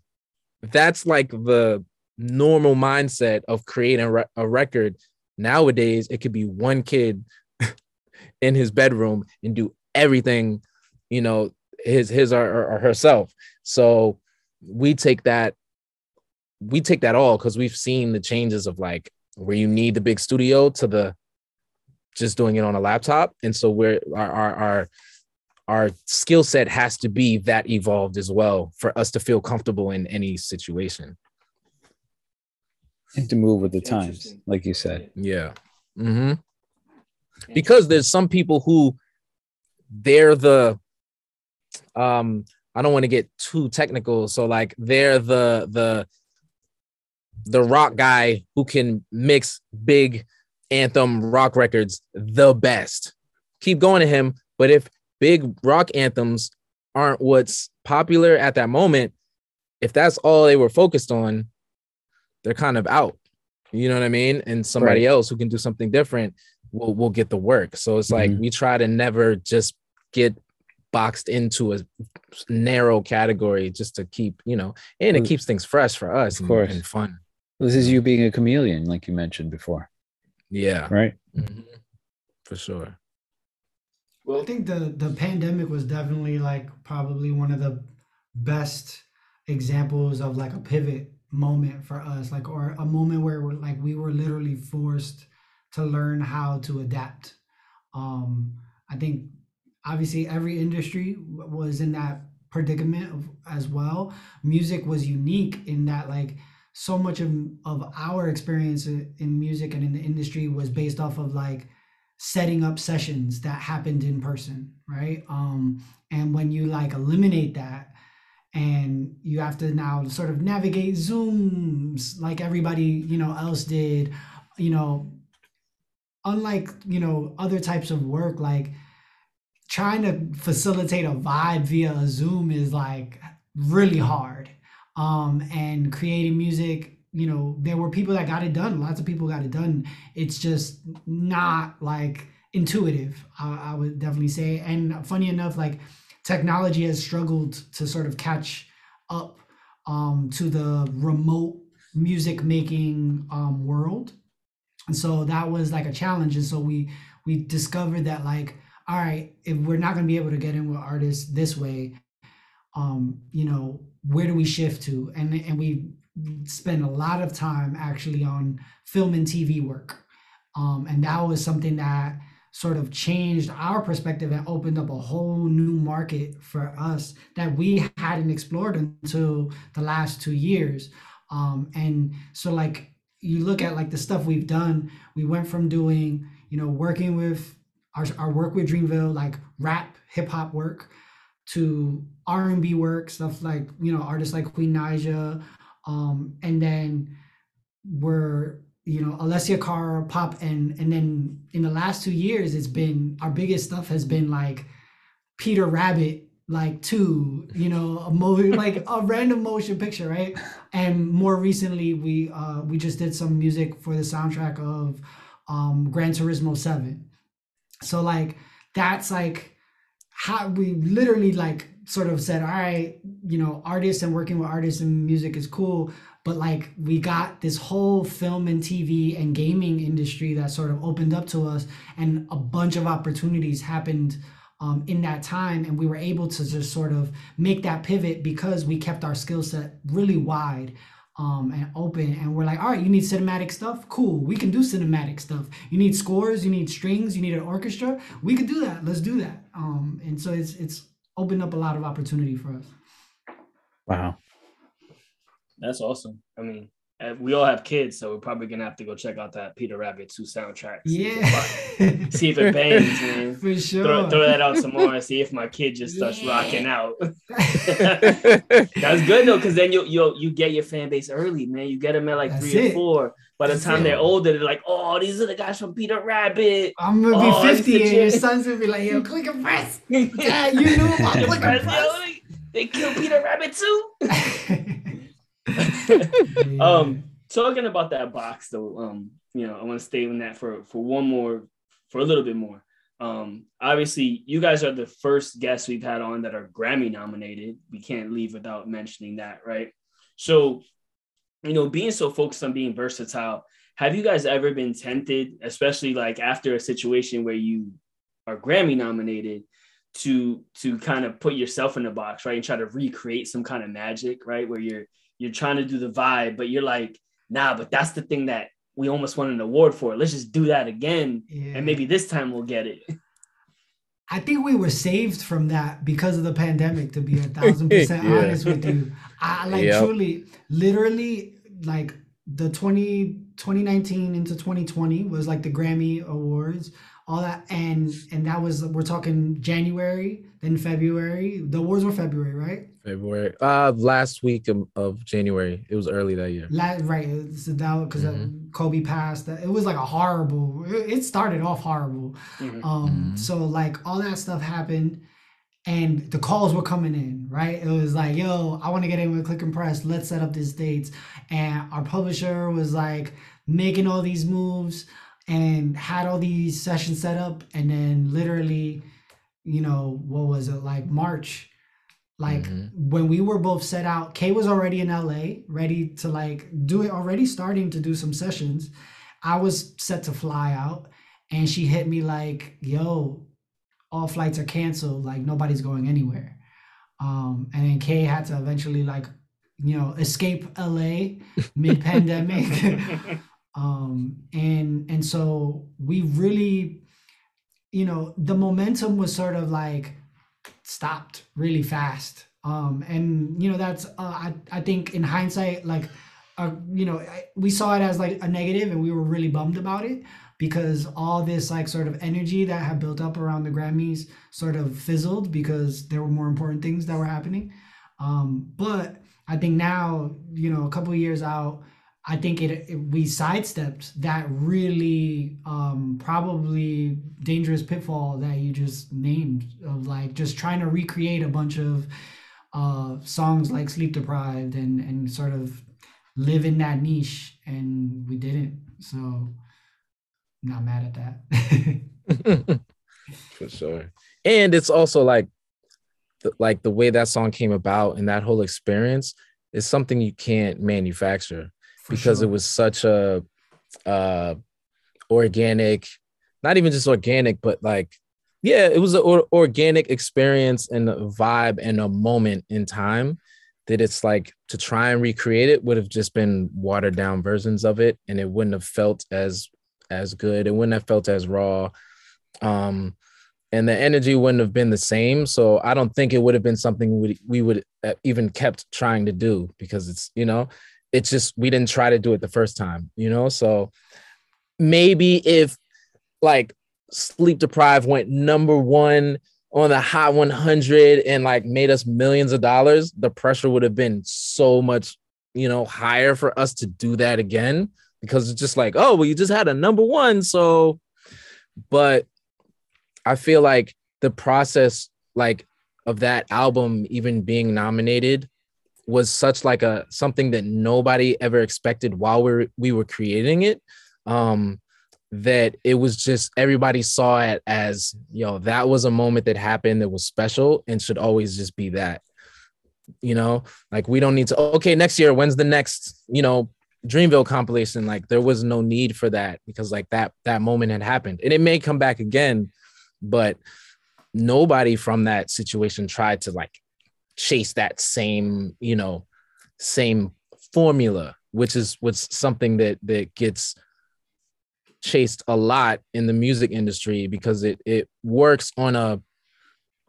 That's like the normal mindset of creating a, re- a record. Nowadays, it could be one kid in his bedroom and do everything, you know, his his or, or herself. So we take that we take that all because we've seen the changes of like where you need the big studio to the just doing it on a laptop. And so we're our our our, our skill set has to be that evolved as well for us to feel comfortable in any situation. And to move with the times, like you said. Yeah. Mm-hmm. Because there's some people who they're the um I don't want to get too technical. So like they're the the the rock guy who can mix big anthem rock records the best. Keep going to him. But if big rock anthems aren't what's popular at that moment, if that's all they were focused on, they're kind of out. You know what I mean? And somebody right. else who can do something different will will get the work. So it's like mm-hmm. we try to never just get boxed into a narrow category just to keep, you know, and it keeps things fresh for us of and, course. and fun. This is you being a chameleon, like you mentioned before. Yeah. Right. Mm-hmm. For sure. Well, I think the the pandemic was definitely like probably one of the best examples of like a pivot moment for us, like or a moment where we're like we were literally forced to learn how to adapt. Um, I think obviously every industry was in that predicament of, as well. Music was unique in that like so much of, of our experience in music and in the industry was based off of like setting up sessions that happened in person right um and when you like eliminate that and you have to now sort of navigate zooms like everybody you know else did you know unlike you know other types of work like trying to facilitate a vibe via a zoom is like really hard um, and creating music you know there were people that got it done lots of people got it done it's just not like intuitive I, I would definitely say and funny enough like technology has struggled to sort of catch up um, to the remote music making um, world. And so that was like a challenge. And so we we discovered that like, all right, if we're not gonna be able to get in with artists this way, um, you know, where do we shift to? And and we spend a lot of time actually on film and TV work. Um, and that was something that sort of changed our perspective and opened up a whole new market for us that we hadn't explored until the last two years. Um, and so like you look at like the stuff we've done, we went from doing, you know, working with our, our work with Dreamville, like rap, hip hop work, to R&B work, stuff like, you know, artists like Queen Naija, um, and then we're you know Alessia Cara pop and and then in the last two years it's been our biggest stuff has been like Peter Rabbit like two you know a mo- like a random motion picture right? And more recently we uh we just did some music for the soundtrack of um Gran Turismo 7 so like that's like how we literally like sort of said all right you know artists and working with artists and music is cool but like we got this whole film and TV and gaming industry that sort of opened up to us, and a bunch of opportunities happened um, in that time, and we were able to just sort of make that pivot because we kept our skill set really wide. Um, and open and we're like all right you need cinematic stuff? Cool we can do cinematic stuff. You need scores you need strings you need an orchestra? We could do that let's do that. Um, and so it's it's opened up a lot of opportunity for us. Wow. That's awesome. I mean, Uh, we all have kids, so we're probably gonna have to go check out that Peter Rabbit 2 soundtrack. see if it yeah fi- See if it bangs, man. for sure Throw, throw that out some more and see if my kid just starts Yeah. rocking out. That's good though, because then you you you get your fan base early, man. You get them at like That's three it. or four. By the That's time it. they're older, they're like, oh, these are the guys from Peter Rabbit. I'm gonna be Oh, used 50 and your son's gonna be like, yo, click and press. Yeah, you knew about click and press. They killed Peter Rabbit too. Yeah. Um, talking about that box though, um, you know, I want to stay on that for for one more, for a little bit more. Um, obviously, you guys are the first guests we've had on that are Grammy nominated. We can't leave without mentioning that, right? So, you know, being so focused on being versatile, have you guys ever been tempted, especially like after a situation where you are Grammy nominated, to to kind of put yourself in the box, right, and try to recreate some kind of magic, right, where you're you're trying to do the vibe, but you're like, nah, but that's the thing that we almost won an award for. Let's just do that again, Yeah. and maybe this time we'll get it. I think we were saved from that because of the pandemic, to be a thousand percent Yeah. honest with you. I like Yep. truly, literally, like the 20, 2019 into 2020 was like the Grammy Awards, all that. And and that was, we're talking January, then February. The awards were February, right? February. Uh, last week of, of January. It was early that year. La- right. So that because Mhm. Kobe passed. It was like a horrible. It it started off horrible. Mhm. Um. Mhm. So like all that stuff happened, and the calls were coming in. Right. It was like, yo, I want to get in with Click and Press. Let's set up these dates. And our publisher was like making all these moves and had all these sessions set up, and then literally, you know, what was it like March? Like Mhm. when we were both set out, Kay was already in LA, ready to like do it, already starting to do some sessions. I was set to fly out, and she hit me like, "Yo, all flights are canceled. Like nobody's going anywhere." Um, and then Kay had to eventually like, you know, escape LA mid pandemic. um, and and so we really, you know, the momentum was sort of like stopped really fast. Um, and you know that's uh, I I think in hindsight like uh, you know we saw it as like a negative and we were really bummed about it because all this like sort of energy that had built up around the Grammys sort of fizzled because there were more important things that were happening. Um, but I think now you know a couple years out. I think it, it we sidestepped that really um, probably dangerous pitfall that you just named of like just trying to recreate a bunch of uh, songs like Sleep Deprived and and sort of live in that niche and we didn't. So not mad at that. For sure. And it's also like the, like the way that song came about and that whole experience is something you can't manufacture For because it was such a uh organic not even just organic but like yeah it was an or- organic experience and a vibe and a moment in time that it's like to try and recreate it would have just been watered down versions of it and it wouldn't have felt as as good. It wouldn't have felt as raw. Um and the energy wouldn't have been the same. So i don't think it would have been something we, we would even kept trying to do because it's you know it's just we didn't try to do it the first time you know? So maybe if like sleep deprived went number one on the hot 100 and like made us millions of dollars the pressure would have been so much you know higher for us to do that again because it's just like oh well you just had a number one so but i feel like the process like of that album even being nominated was such like a something that nobody ever expected while we were, we were creating it um that it was just everybody saw it as you know that was a moment that happened that was special and should always just be that you know? Like we don't need to okay next year when's the next you know dreamville compilation? Like there was no need for that because like that that moment had happened. And it may come back again but nobody from that situation tried to like chase that same you know same formula which is what's something that that gets chased a lot in the music industry because it it works on a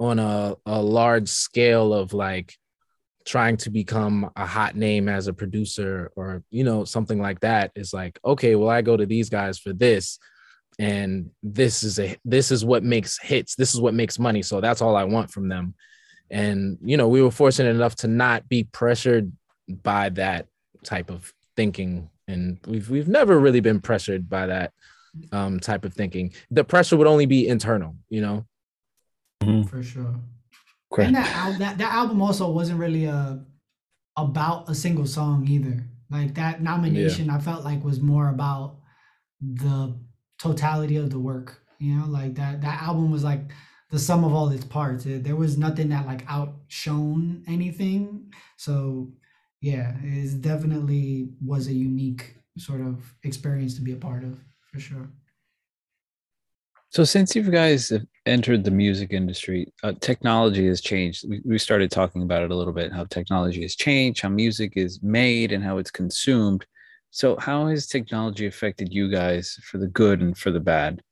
on a, a large scale of like trying to become a hot name as a producer or you know something like that. Is like okay well i go to these guys for this and this is a this is what makes hits. This is what makes money. So that's all i want from them and you know we were fortunate enough to not be pressured by that type of thinking and we've we've never really been pressured by that um type of thinking the pressure would only be internal you know for sure. Correct. And that, al- that that album also wasn't really a about a single song either. Like that nomination, I felt like was more about the totality of the work. You know, like that that album was like the sum of all its parts. It- there was nothing that like outshone anything. So yeah, it definitely was a unique sort of experience to be a part of for sure. So since you guys have entered the music industry, uh, technology has changed. We, we started talking about it a little bit, how technology has changed, how music is made and how it's consumed. So how has technology affected you guys for the good and for the bad?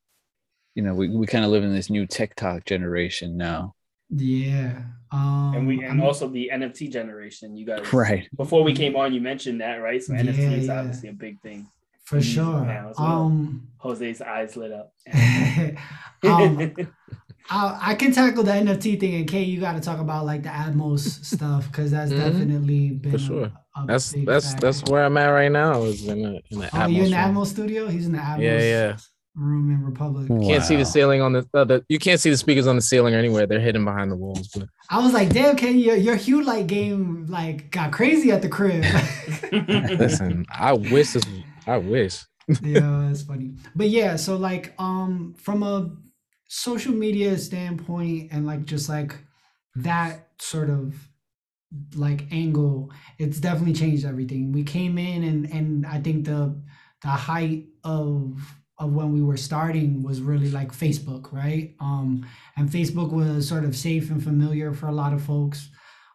You know, we, we kind of live in this new TikTok generation now. Yeah. Um, and we I and also the NFT generation. You guys Right. before we came on, you mentioned that, right? So Yeah, NFT is yeah. obviously a big thing. for sure. now as well. Um, Jose's eyes lit up. um, I, I can tackle the NFT thing, and Kay, you got to talk about like the Atmos stuff because that's Mhm. definitely been a- sure. a that's big that's that's factor. where i'm at right now is in the in the Oh, you're in the Atmos. Atmos studio. He's in the Atmos. Yeah, yeah. Room in Republic. Hmm. can't see the ceiling on the, uh, the you can't see the speakers on the ceiling or anywhere they're hidden behind the walls but I was like, damn, Kay, your your Hue Light game like got crazy at the crib. listen i wish this i wish yeah, it's funny. But yeah, so like um from a social media standpoint and like just like that sort of like angle, it's definitely changed everything. We came in and and I think the the height of of when we were starting was really like Facebook, right? Um and Facebook was sort of safe and familiar for a lot of folks.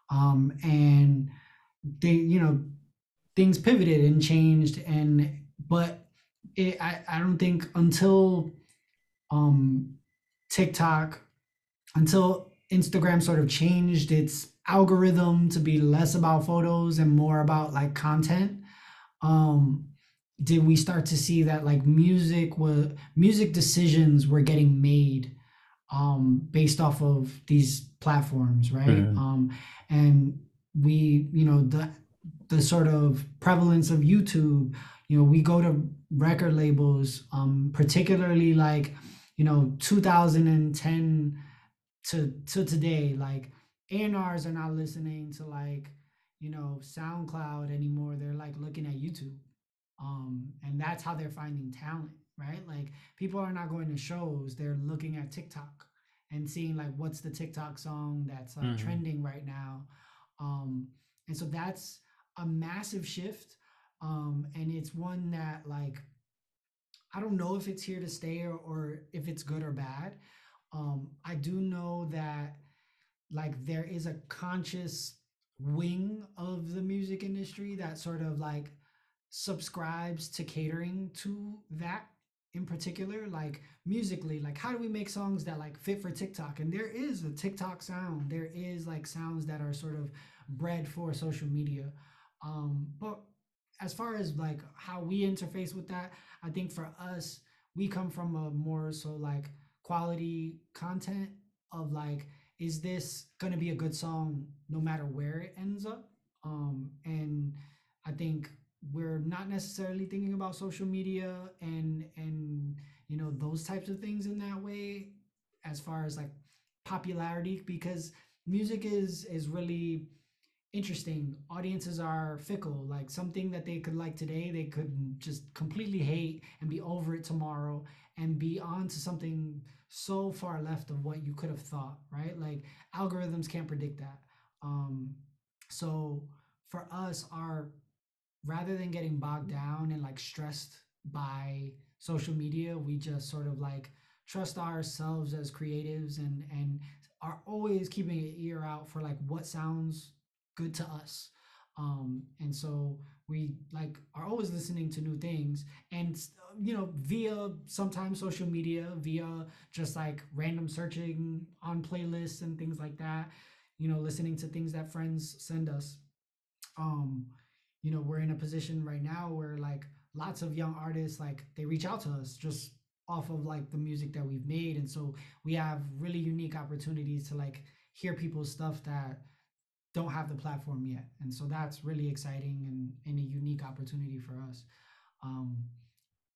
Um and they you know things pivoted and changed and but it, I, I don't think until um TikTok until Instagram sort of changed its algorithm to be less about photos and more about like content um did we start to see that like music was music decisions were getting made um based off of these platforms right? Mhm. um and we you know the the sort of prevalence of YouTube you know we go to record labels um particularly like you know 2010 to to today like A&Rs are not listening to like you know SoundCloud anymore. They're like looking at YouTube um and that's how they're finding talent right like people are not going to shows they're looking at TikTok and seeing like what's the TikTok song that's uh, Mhm. trending right now um and so that's a massive shift um and it's one that like i don't know if it's here to stay or, or if it's good or bad um i do know that like there is a conscious wing of the music industry that sort of like subscribes to catering to that in particular like musically like how do we make songs that like fit for tiktok? And there is a tiktok sound. There is like sounds that are sort of bred for social media. Um but as far as like how we interface with that i think for us we come from a more so like quality content of like is this going to be a good song no matter where it ends up? Um and i think we're not necessarily thinking about social media and and you know those types of things in that way as far as like popularity because music is is really interesting. Audiences are fickle. Like something that they could like today they could just completely hate and be over it tomorrow and be on to something so far left of what you could have thought right? Like algorithms can't predict that. Um so for us our rather than getting bogged down and like stressed by social media, we just sort of like trust ourselves as creatives and and are always keeping an ear out for like what sounds good to us. Um, and so we like are always listening to new things and you know via sometimes social media via just like random searching on playlists and things like that you know listening to things that friends send us um you know we're in a position right now where like lots of young artists like they reach out to us just off of like the music that we've made. And so we have really unique opportunities to like hear people's stuff that don't have the platform yet. And so that's really exciting and, and a unique opportunity for us. Um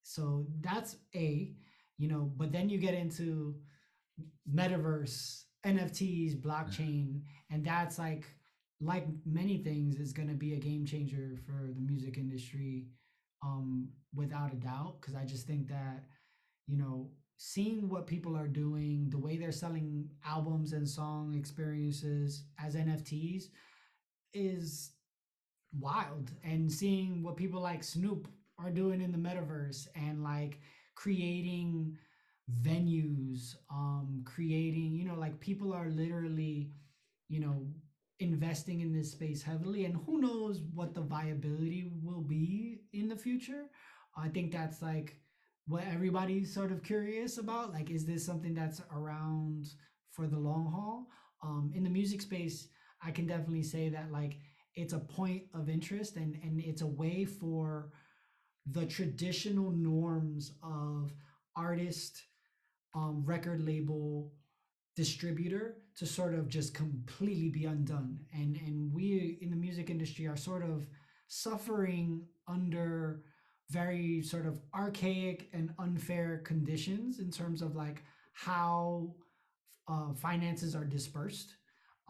so that's a you know but then you get into metaverse nfts blockchain and that's like like many things is going to be a game changer for the music industry um without a doubt because i just think that you know seeing what people are doing the way they're selling albums and song experiences as nfts is wild. And seeing what people like snoop are doing in the metaverse and like creating venues um creating you know like people are literally you know investing in this space heavily and who knows what the viability will be in the future. I think that's like what everybody's sort of curious about like is this something that's around for the long haul? Um in the music space i can definitely say that like it's a point of interest and and it's a way for the traditional norms of artist um record label distributor to sort of just completely be undone. And and we in the music industry are sort of suffering under very sort of archaic and unfair conditions in terms of like how uh, finances are dispersed.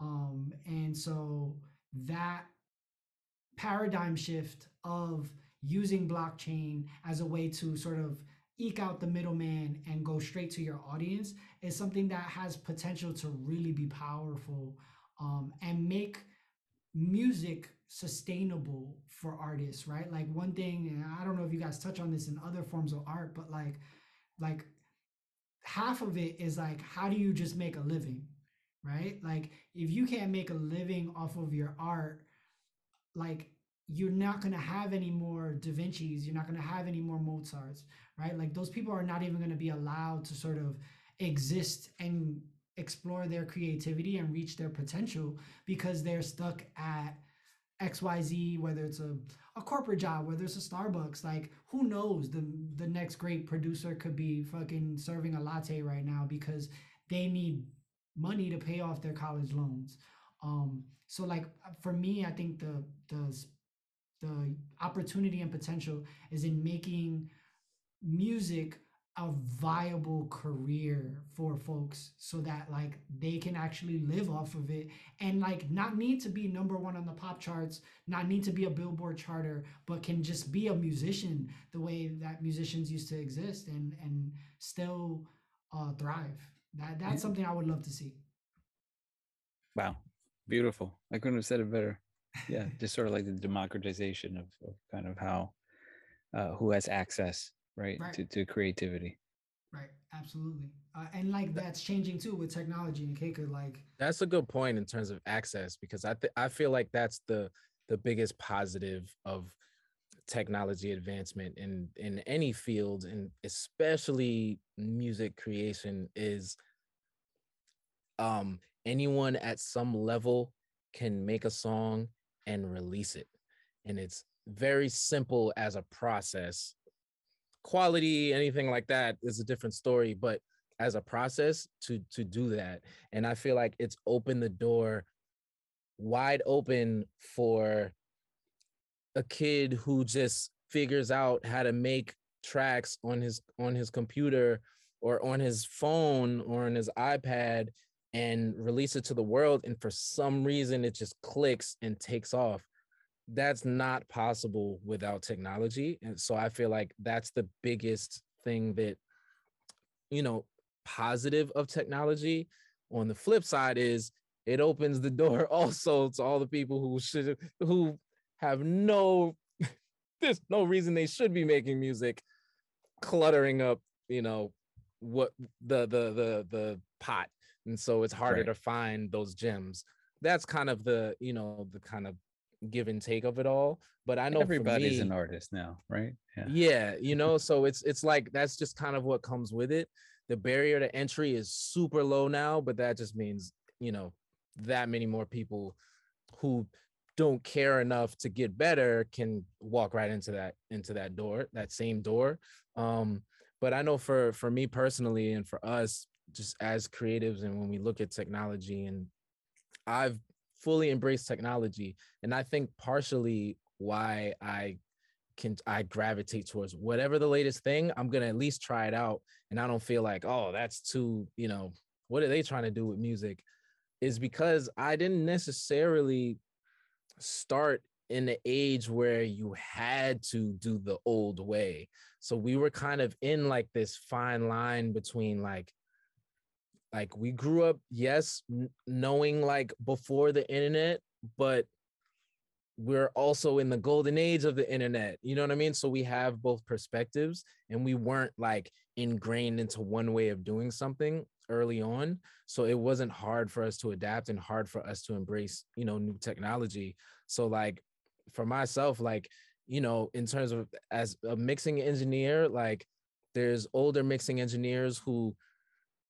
Um, and so that paradigm shift of using blockchain as a way to sort of eke out the middleman and straight to your audience is something that has potential to really be powerful um, and make music sustainable for artists right? Like one thing and i don't know if you guys touch on this in other forms of art but like like half of it is like how do you just make a living right? Like if you can't make a living off of your art like you're not going to have any more da vinci's you're not going to have any more mozarts right? Like those people are not even going to be allowed to sort of exist and explore their creativity and reach their potential because they're stuck at xyz whether it's a, a corporate job whether it's a starbucks like who knows? The the next great producer could be fucking serving a latte right now because they need money to pay off their college loans. Um so like for me i think the the the opportunity and potential is in making music a viable career for folks so that like they can actually live off of it and like not need to be number one on the pop charts not need to be a billboard charter but can just be a musician the way that musicians used to exist and and still uh thrive. That that's something i would love to see. Wow. Beautiful. I couldn't have said it better yeah, just sort of like the democratization of, of kind of how uh, who has access, right, Right. To, to creativity. Right, absolutely, uh, and like that's changing too with technology. And Kay could like, That's a good point in terms of access because I th- I feel like that's the the biggest positive of technology advancement in in any field and especially music creation is um anyone at some level can make a song and release it. And it's very simple as a process. Quality anything like that is a different story but as a process to to do that. And i feel like it's opened the door wide open for a kid who just figures out how to make tracks on his on his computer or on his phone or on his iPad and release it to the world and for some reason it just clicks and takes off. That's not possible without technology and so i feel like that's the biggest thing that you know positive of technology. On the flip side is it opens the door also to all the people who should who have no there's no reason they should be making music cluttering up you know what the the the the pot and so it's harder Right. to find those gems that's kind of the you know the kind of give and take of it all but i know Everybody's me- an artist now, right? Yeah. yeah you know so it's it's like that's just kind of what comes with it the barrier to entry is super low now but that just means you know that many more people who don't care enough to get better can walk right into that into that door that same door um but i know for for me personally and for us just as creatives and when we look at technology and i've fully embraced technology and i think partially why i can I gravitate towards whatever the latest thing, I'm gonna at least try it out. And I don't feel like, oh, that's too, you know, what are they trying to do with music? Is because I didn't necessarily start in the age where you had to do the old way. So we were kind of in like this fine line between like like we grew up yes n- knowing like before the internet but we're also in the golden age of the internet you know what i mean? So we have both perspectives and we weren't like ingrained into one way of doing something early on. So it wasn't hard for us to adapt and hard for us to embrace you know new technology. So like for myself like you know in terms of as a mixing engineer like there's older mixing engineers who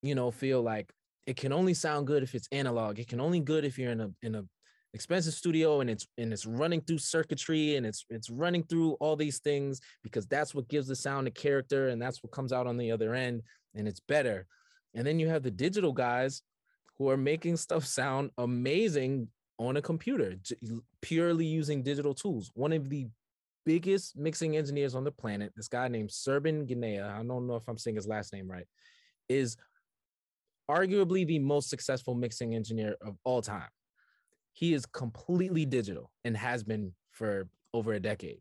you know feel like it can only sound good if it's analog. It can only good if you're in a in a expensive studio and it's and it's running through circuitry and it's it's running through all these things because that's what gives the sound a character and that's what comes out on the other end and it's better. And then you have the digital guys who are making stuff sound amazing on a computer purely using digital tools. One of the biggest mixing engineers on the planet this guy named Serban Ghenea I don't know if I'm saying his last name right is arguably the most successful mixing engineer of all time he is completely digital and has been for over a decade.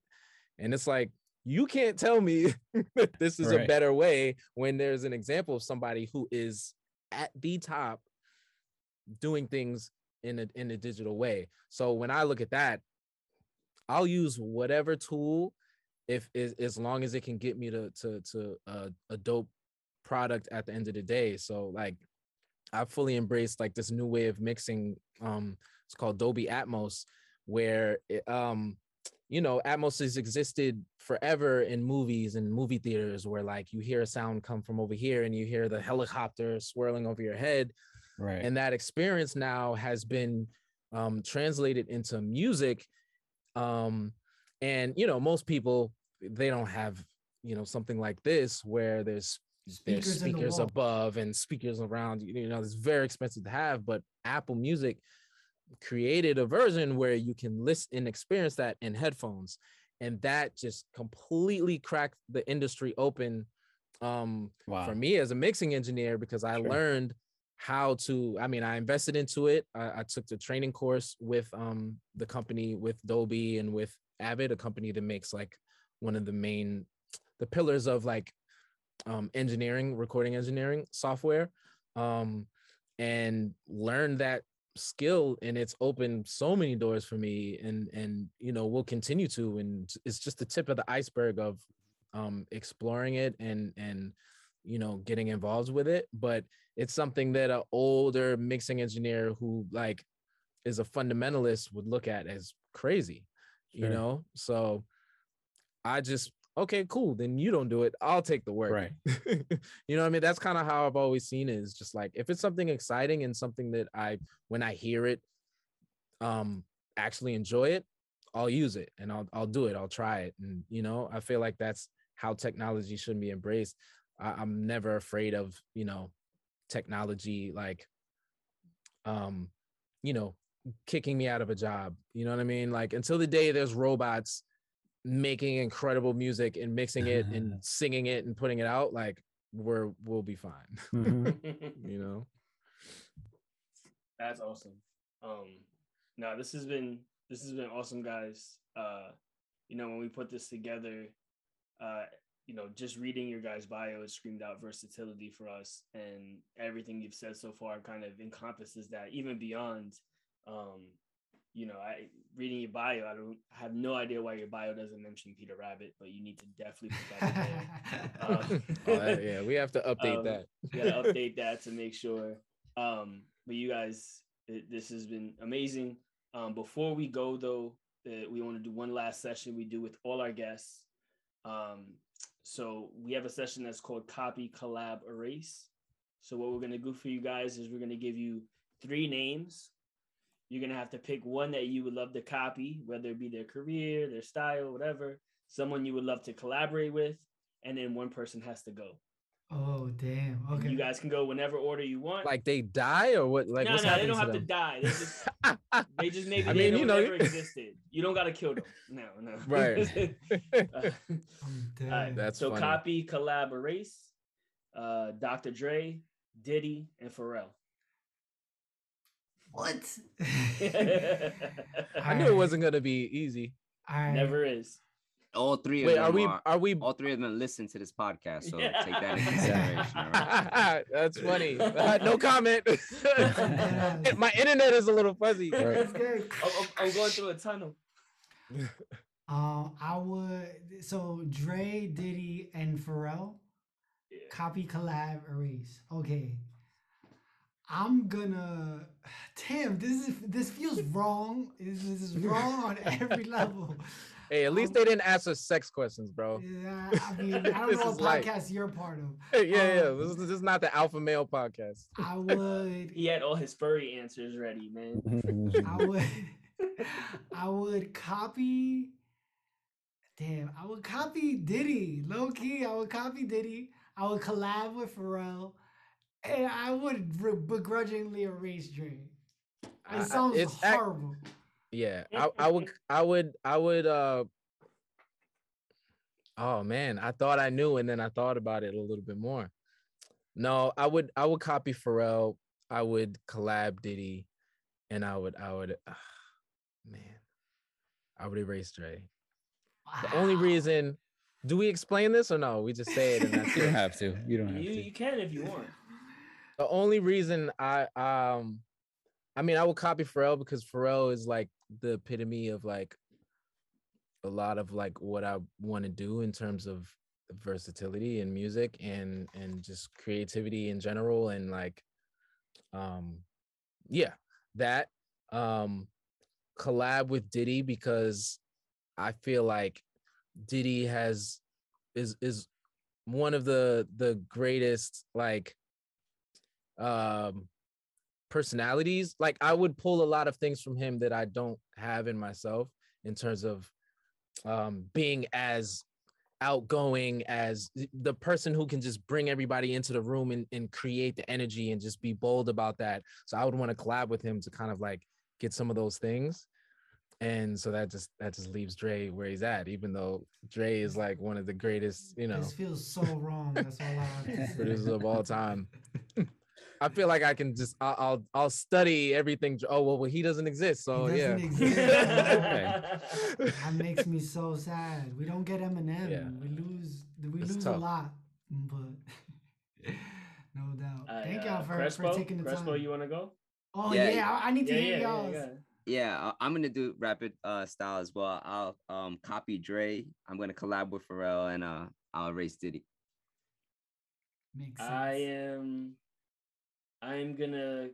And it's like, you can't tell me that this is a better way when there's an example of somebody who is at the top doing things in a in a digital way. So when I look at that, I'll use whatever tool if is as long as it can get me to to to uh, a dope product at the end of the day. So like I fully embraced like this new way of mixing. Um, it's called Dolby Atmos, where it, um, you know, Atmos has existed forever in movies and movie theaters, where like you hear a sound come from over here and you hear the helicopter swirling over your head, Right. and that experience now has been um, translated into music. Um, and you know, most people they don't have you know something like this where there's there's Speakers the speakers above and speakers around you you know it's very expensive to have but apple music created a version where you can listen and experience that in headphones and that just completely cracked the industry open um wow. for me as a mixing engineer because I Sure. learned how to I mean I invested into it I, I took the training course with um the company with Dolby and with Avid a company that makes like one of the main the pillars of like um engineering recording engineering software um and learned that skill and it's opened so many doors for me and and you know will continue to and it's just the tip of the iceberg of um exploring it and and you know getting involved with it. But it's something that an older mixing engineer who like is a fundamentalist would look at as crazy you know? So i just okay cool then you don't do it i'll take the work. Right. you know what i mean? That's kind of how i've always seen it is just like if it's something exciting and something that i when i hear it um actually enjoy it i'll use it and i'll i'll do it i'll try it and you know i feel like that's how technology should be embraced. I, i'm never afraid of you know technology like um you know kicking me out of a job you know what i mean? Like until the day there's robots making incredible music and mixing it and singing it and putting it out like we're we'll be fine Mhm. you know That's awesome. Um, no, this has been this has been awesome, guys. Uh, you know, when we put this together, uh, you know, just reading your guys' bio, it screamed out versatility for us, and everything you've said so far kind of encompasses that, even beyond. Um, you know, I reading your bio, I don't I have no idea why your bio doesn't mention Peter Rabbit, but you need to definitely put that in. Um, Oh, that- yeah we have to update Um, that gotta update that to make sure. Um, but you guys, it, this has been amazing. Um, before we go though, uh, we want to do one last session we do with all our guests. Um, so we have a session that's called Copy, Collab, Erase. So what we're gonna do for you guys is we're gonna give you three names. You're gonna have to pick one that you would love to copy, whether it be their career, their style, whatever. Someone you would love to collaborate with, and then one person has to go. oh damn. And Okay. You guys can go whenever order you want. like they die or what like no, what's no, they happening don't have to die. They just, they just maybe I mean, don't you know- never existed. You don't gotta kill them. No, no. Right. Uh, I'm all right, That's so funny. copy, collab, erase. Uh, Dr. Dre, Diddy, and Pharrell. What? i knew it wasn't gonna be easy All right. Never is. All three of wait them are we are, are we all three of them listen to this podcast, so Yeah. take that into consideration. All right? that's funny Uh, no comment my internet is a little fuzzy That's good. I'm, I'm- I'm going through a tunnel. Um, I would so Dre, Diddy, and Pharrell. Yeah. Copy, collab, erase. Okay. I'm gonna. Damn, this is this feels wrong. This, this is wrong on every level. hey at least they didn't ask us sex questions bro Yeah, I mean, I don't know is what light. podcast you're part of. yeah yeah Um, this is, this is not the alpha male podcast I would. He had all his furry answers ready, man. I would. I would copy. Damn, I would copy Diddy. Low key, I would copy Diddy. I would collab with Pharrell, and I would re- begrudgingly erase Dre. It I- I- sounds it's ac- horrible. Yeah, I, I would, I would, I would. uh Oh man, I thought I knew, and then I thought about it a little bit more. No, I would, I would copy Pharrell. I would collab Diddy, and I would, I would. ah, man, I would erase Dre. The only reason. Do we explain this or no? We just say it and that's you don't it. have to. You don't have You, to. you can if you want. The only reason I um I mean I would copy Pharrell because Pharrell is like the epitome of like a lot of like what I want to do in terms of versatility in music and and just creativity in general and like um yeah that um collab with Diddy because I feel like Diddy has is is one of the the greatest like um personalities like i would pull a lot of things from him that i don't have in myself in terms of um being as outgoing as the person who can just bring everybody into the room and, and create the energy and just be bold about that so i would want to collab with him to kind of like get some of those things and so that just that just leaves Dre where he's at, even though Dre is like one of the greatest, you know, This feels so wrong. That's all I have to say. producers of all time. I feel like I can just I'll I'll, I'll study everything. Oh well, well, he doesn't exist, so He yeah. doesn't exist. Okay. That makes me so sad. We don't get Eminem. Yeah. We lose. We It's lose a lot, but no doubt. Uh, Thank uh, y'all for, Crespo, for taking the Crespo, time. you want to go? Oh Yeah, yeah, I I need to Yeah, hear yeah, y'all's. yeah, yeah. Yeah, I- I'm gonna do rapid uh style as well. I'll um copy Dre. I'm gonna collab with Pharrell and uh I'll race Diddy. Makes sense. I am. I'm gonna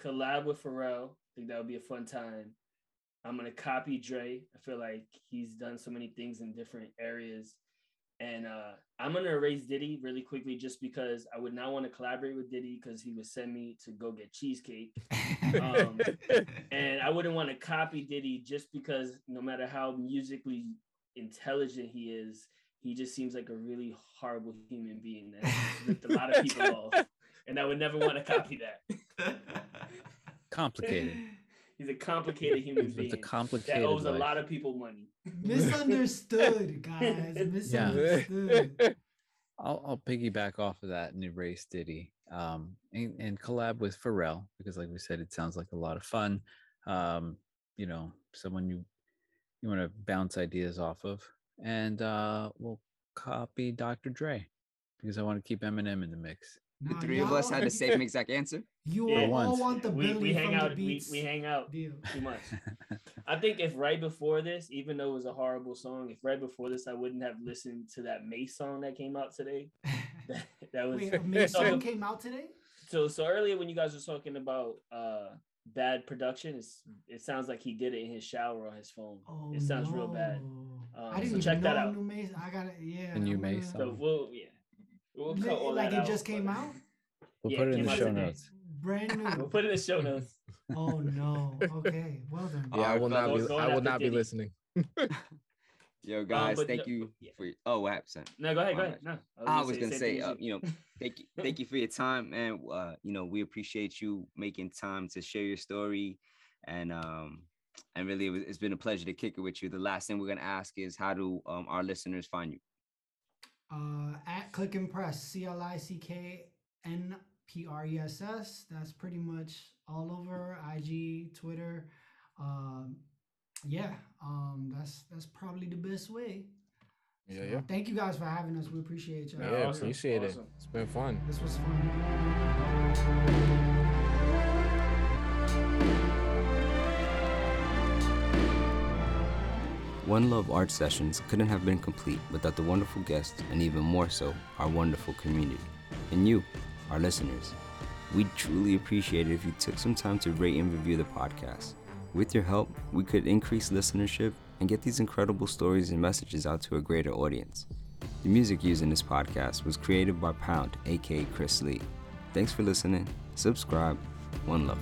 collab with Pharrell. I think that would be a fun time. I'm gonna copy Dre. I feel like he's done so many things in different areas, and uh, I'm gonna erase Diddy really quickly just because I would not want to collaborate with Diddy because he would send me to go get cheesecake, um, and I wouldn't want to copy Diddy just because no matter how musically intelligent he is, he just seems like a really horrible human being that ripped a lot of people off, and I would never want to copy that. Complicated. He's a complicated human With being a complicated that owes a lot of people money. Misunderstood, guys. Misunderstood. I'll, I'll piggyback off of that and erase Diddy um, and, and collab with Pharrell because, like we said, it sounds like a lot of fun. Um, you know, someone you you want to bounce ideas off of, and uh, we'll copy Dr. Dre because I want to keep Eminem in the mix. The Nah, three of us had the same exact answer. You Yeah. all once. want the we, Billy we hang from out. the We, beats we hang out deal. too much. I think if right before this, even though it was a horrible song, if right before this I wouldn't have listened to that Mase song that came out today, that, that was Wait, a Mase So- song came out today? so so earlier when you guys were talking about uh bad production, it's, it sounds like he did it in his shower on his phone. Oh, it sounds real no. bad. I didn't so even check know that out. New Mase. I got it. Yeah. The new I'm Mase So we'll yeah, we'll cut all like that it out, just came but- out. We'll Yeah, put it in the show today. notes. Brand We'll new. put it in the show notes. oh no. Okay. Well done. Yeah, I will not be. I will not be listening. Yo, guys, but thank no- you yeah. for oh what happened. No, go ahead, go ahead. No, I was gonna say, uh, you know, thank you, thank you for your time, and uh, you know, we appreciate you making time to share your story, and um, and really, it was, it's been a pleasure to kick it with you. The last thing we're gonna ask is, how do um our listeners find you? Uh, at Click and Press, C L I C K N P R E S S. That's pretty much all over IG, Twitter. Um, yeah, um, that's that's probably the best way. Yeah, So, yeah. Thank you guys for having us. We appreciate you. Yeah, Yeah, awesome, appreciate awesome. it. It's been fun. This was fun. One Love Art Sessions couldn't have been complete without the wonderful guests and even more so, our wonderful community. And you, our listeners. We'd truly appreciate it if you took some time to rate and review the podcast. With your help, we could increase listenership and get these incredible stories and messages out to a greater audience. The music used in this podcast was created by Pound, aka Chris Lee. Thanks for listening. Subscribe. One love.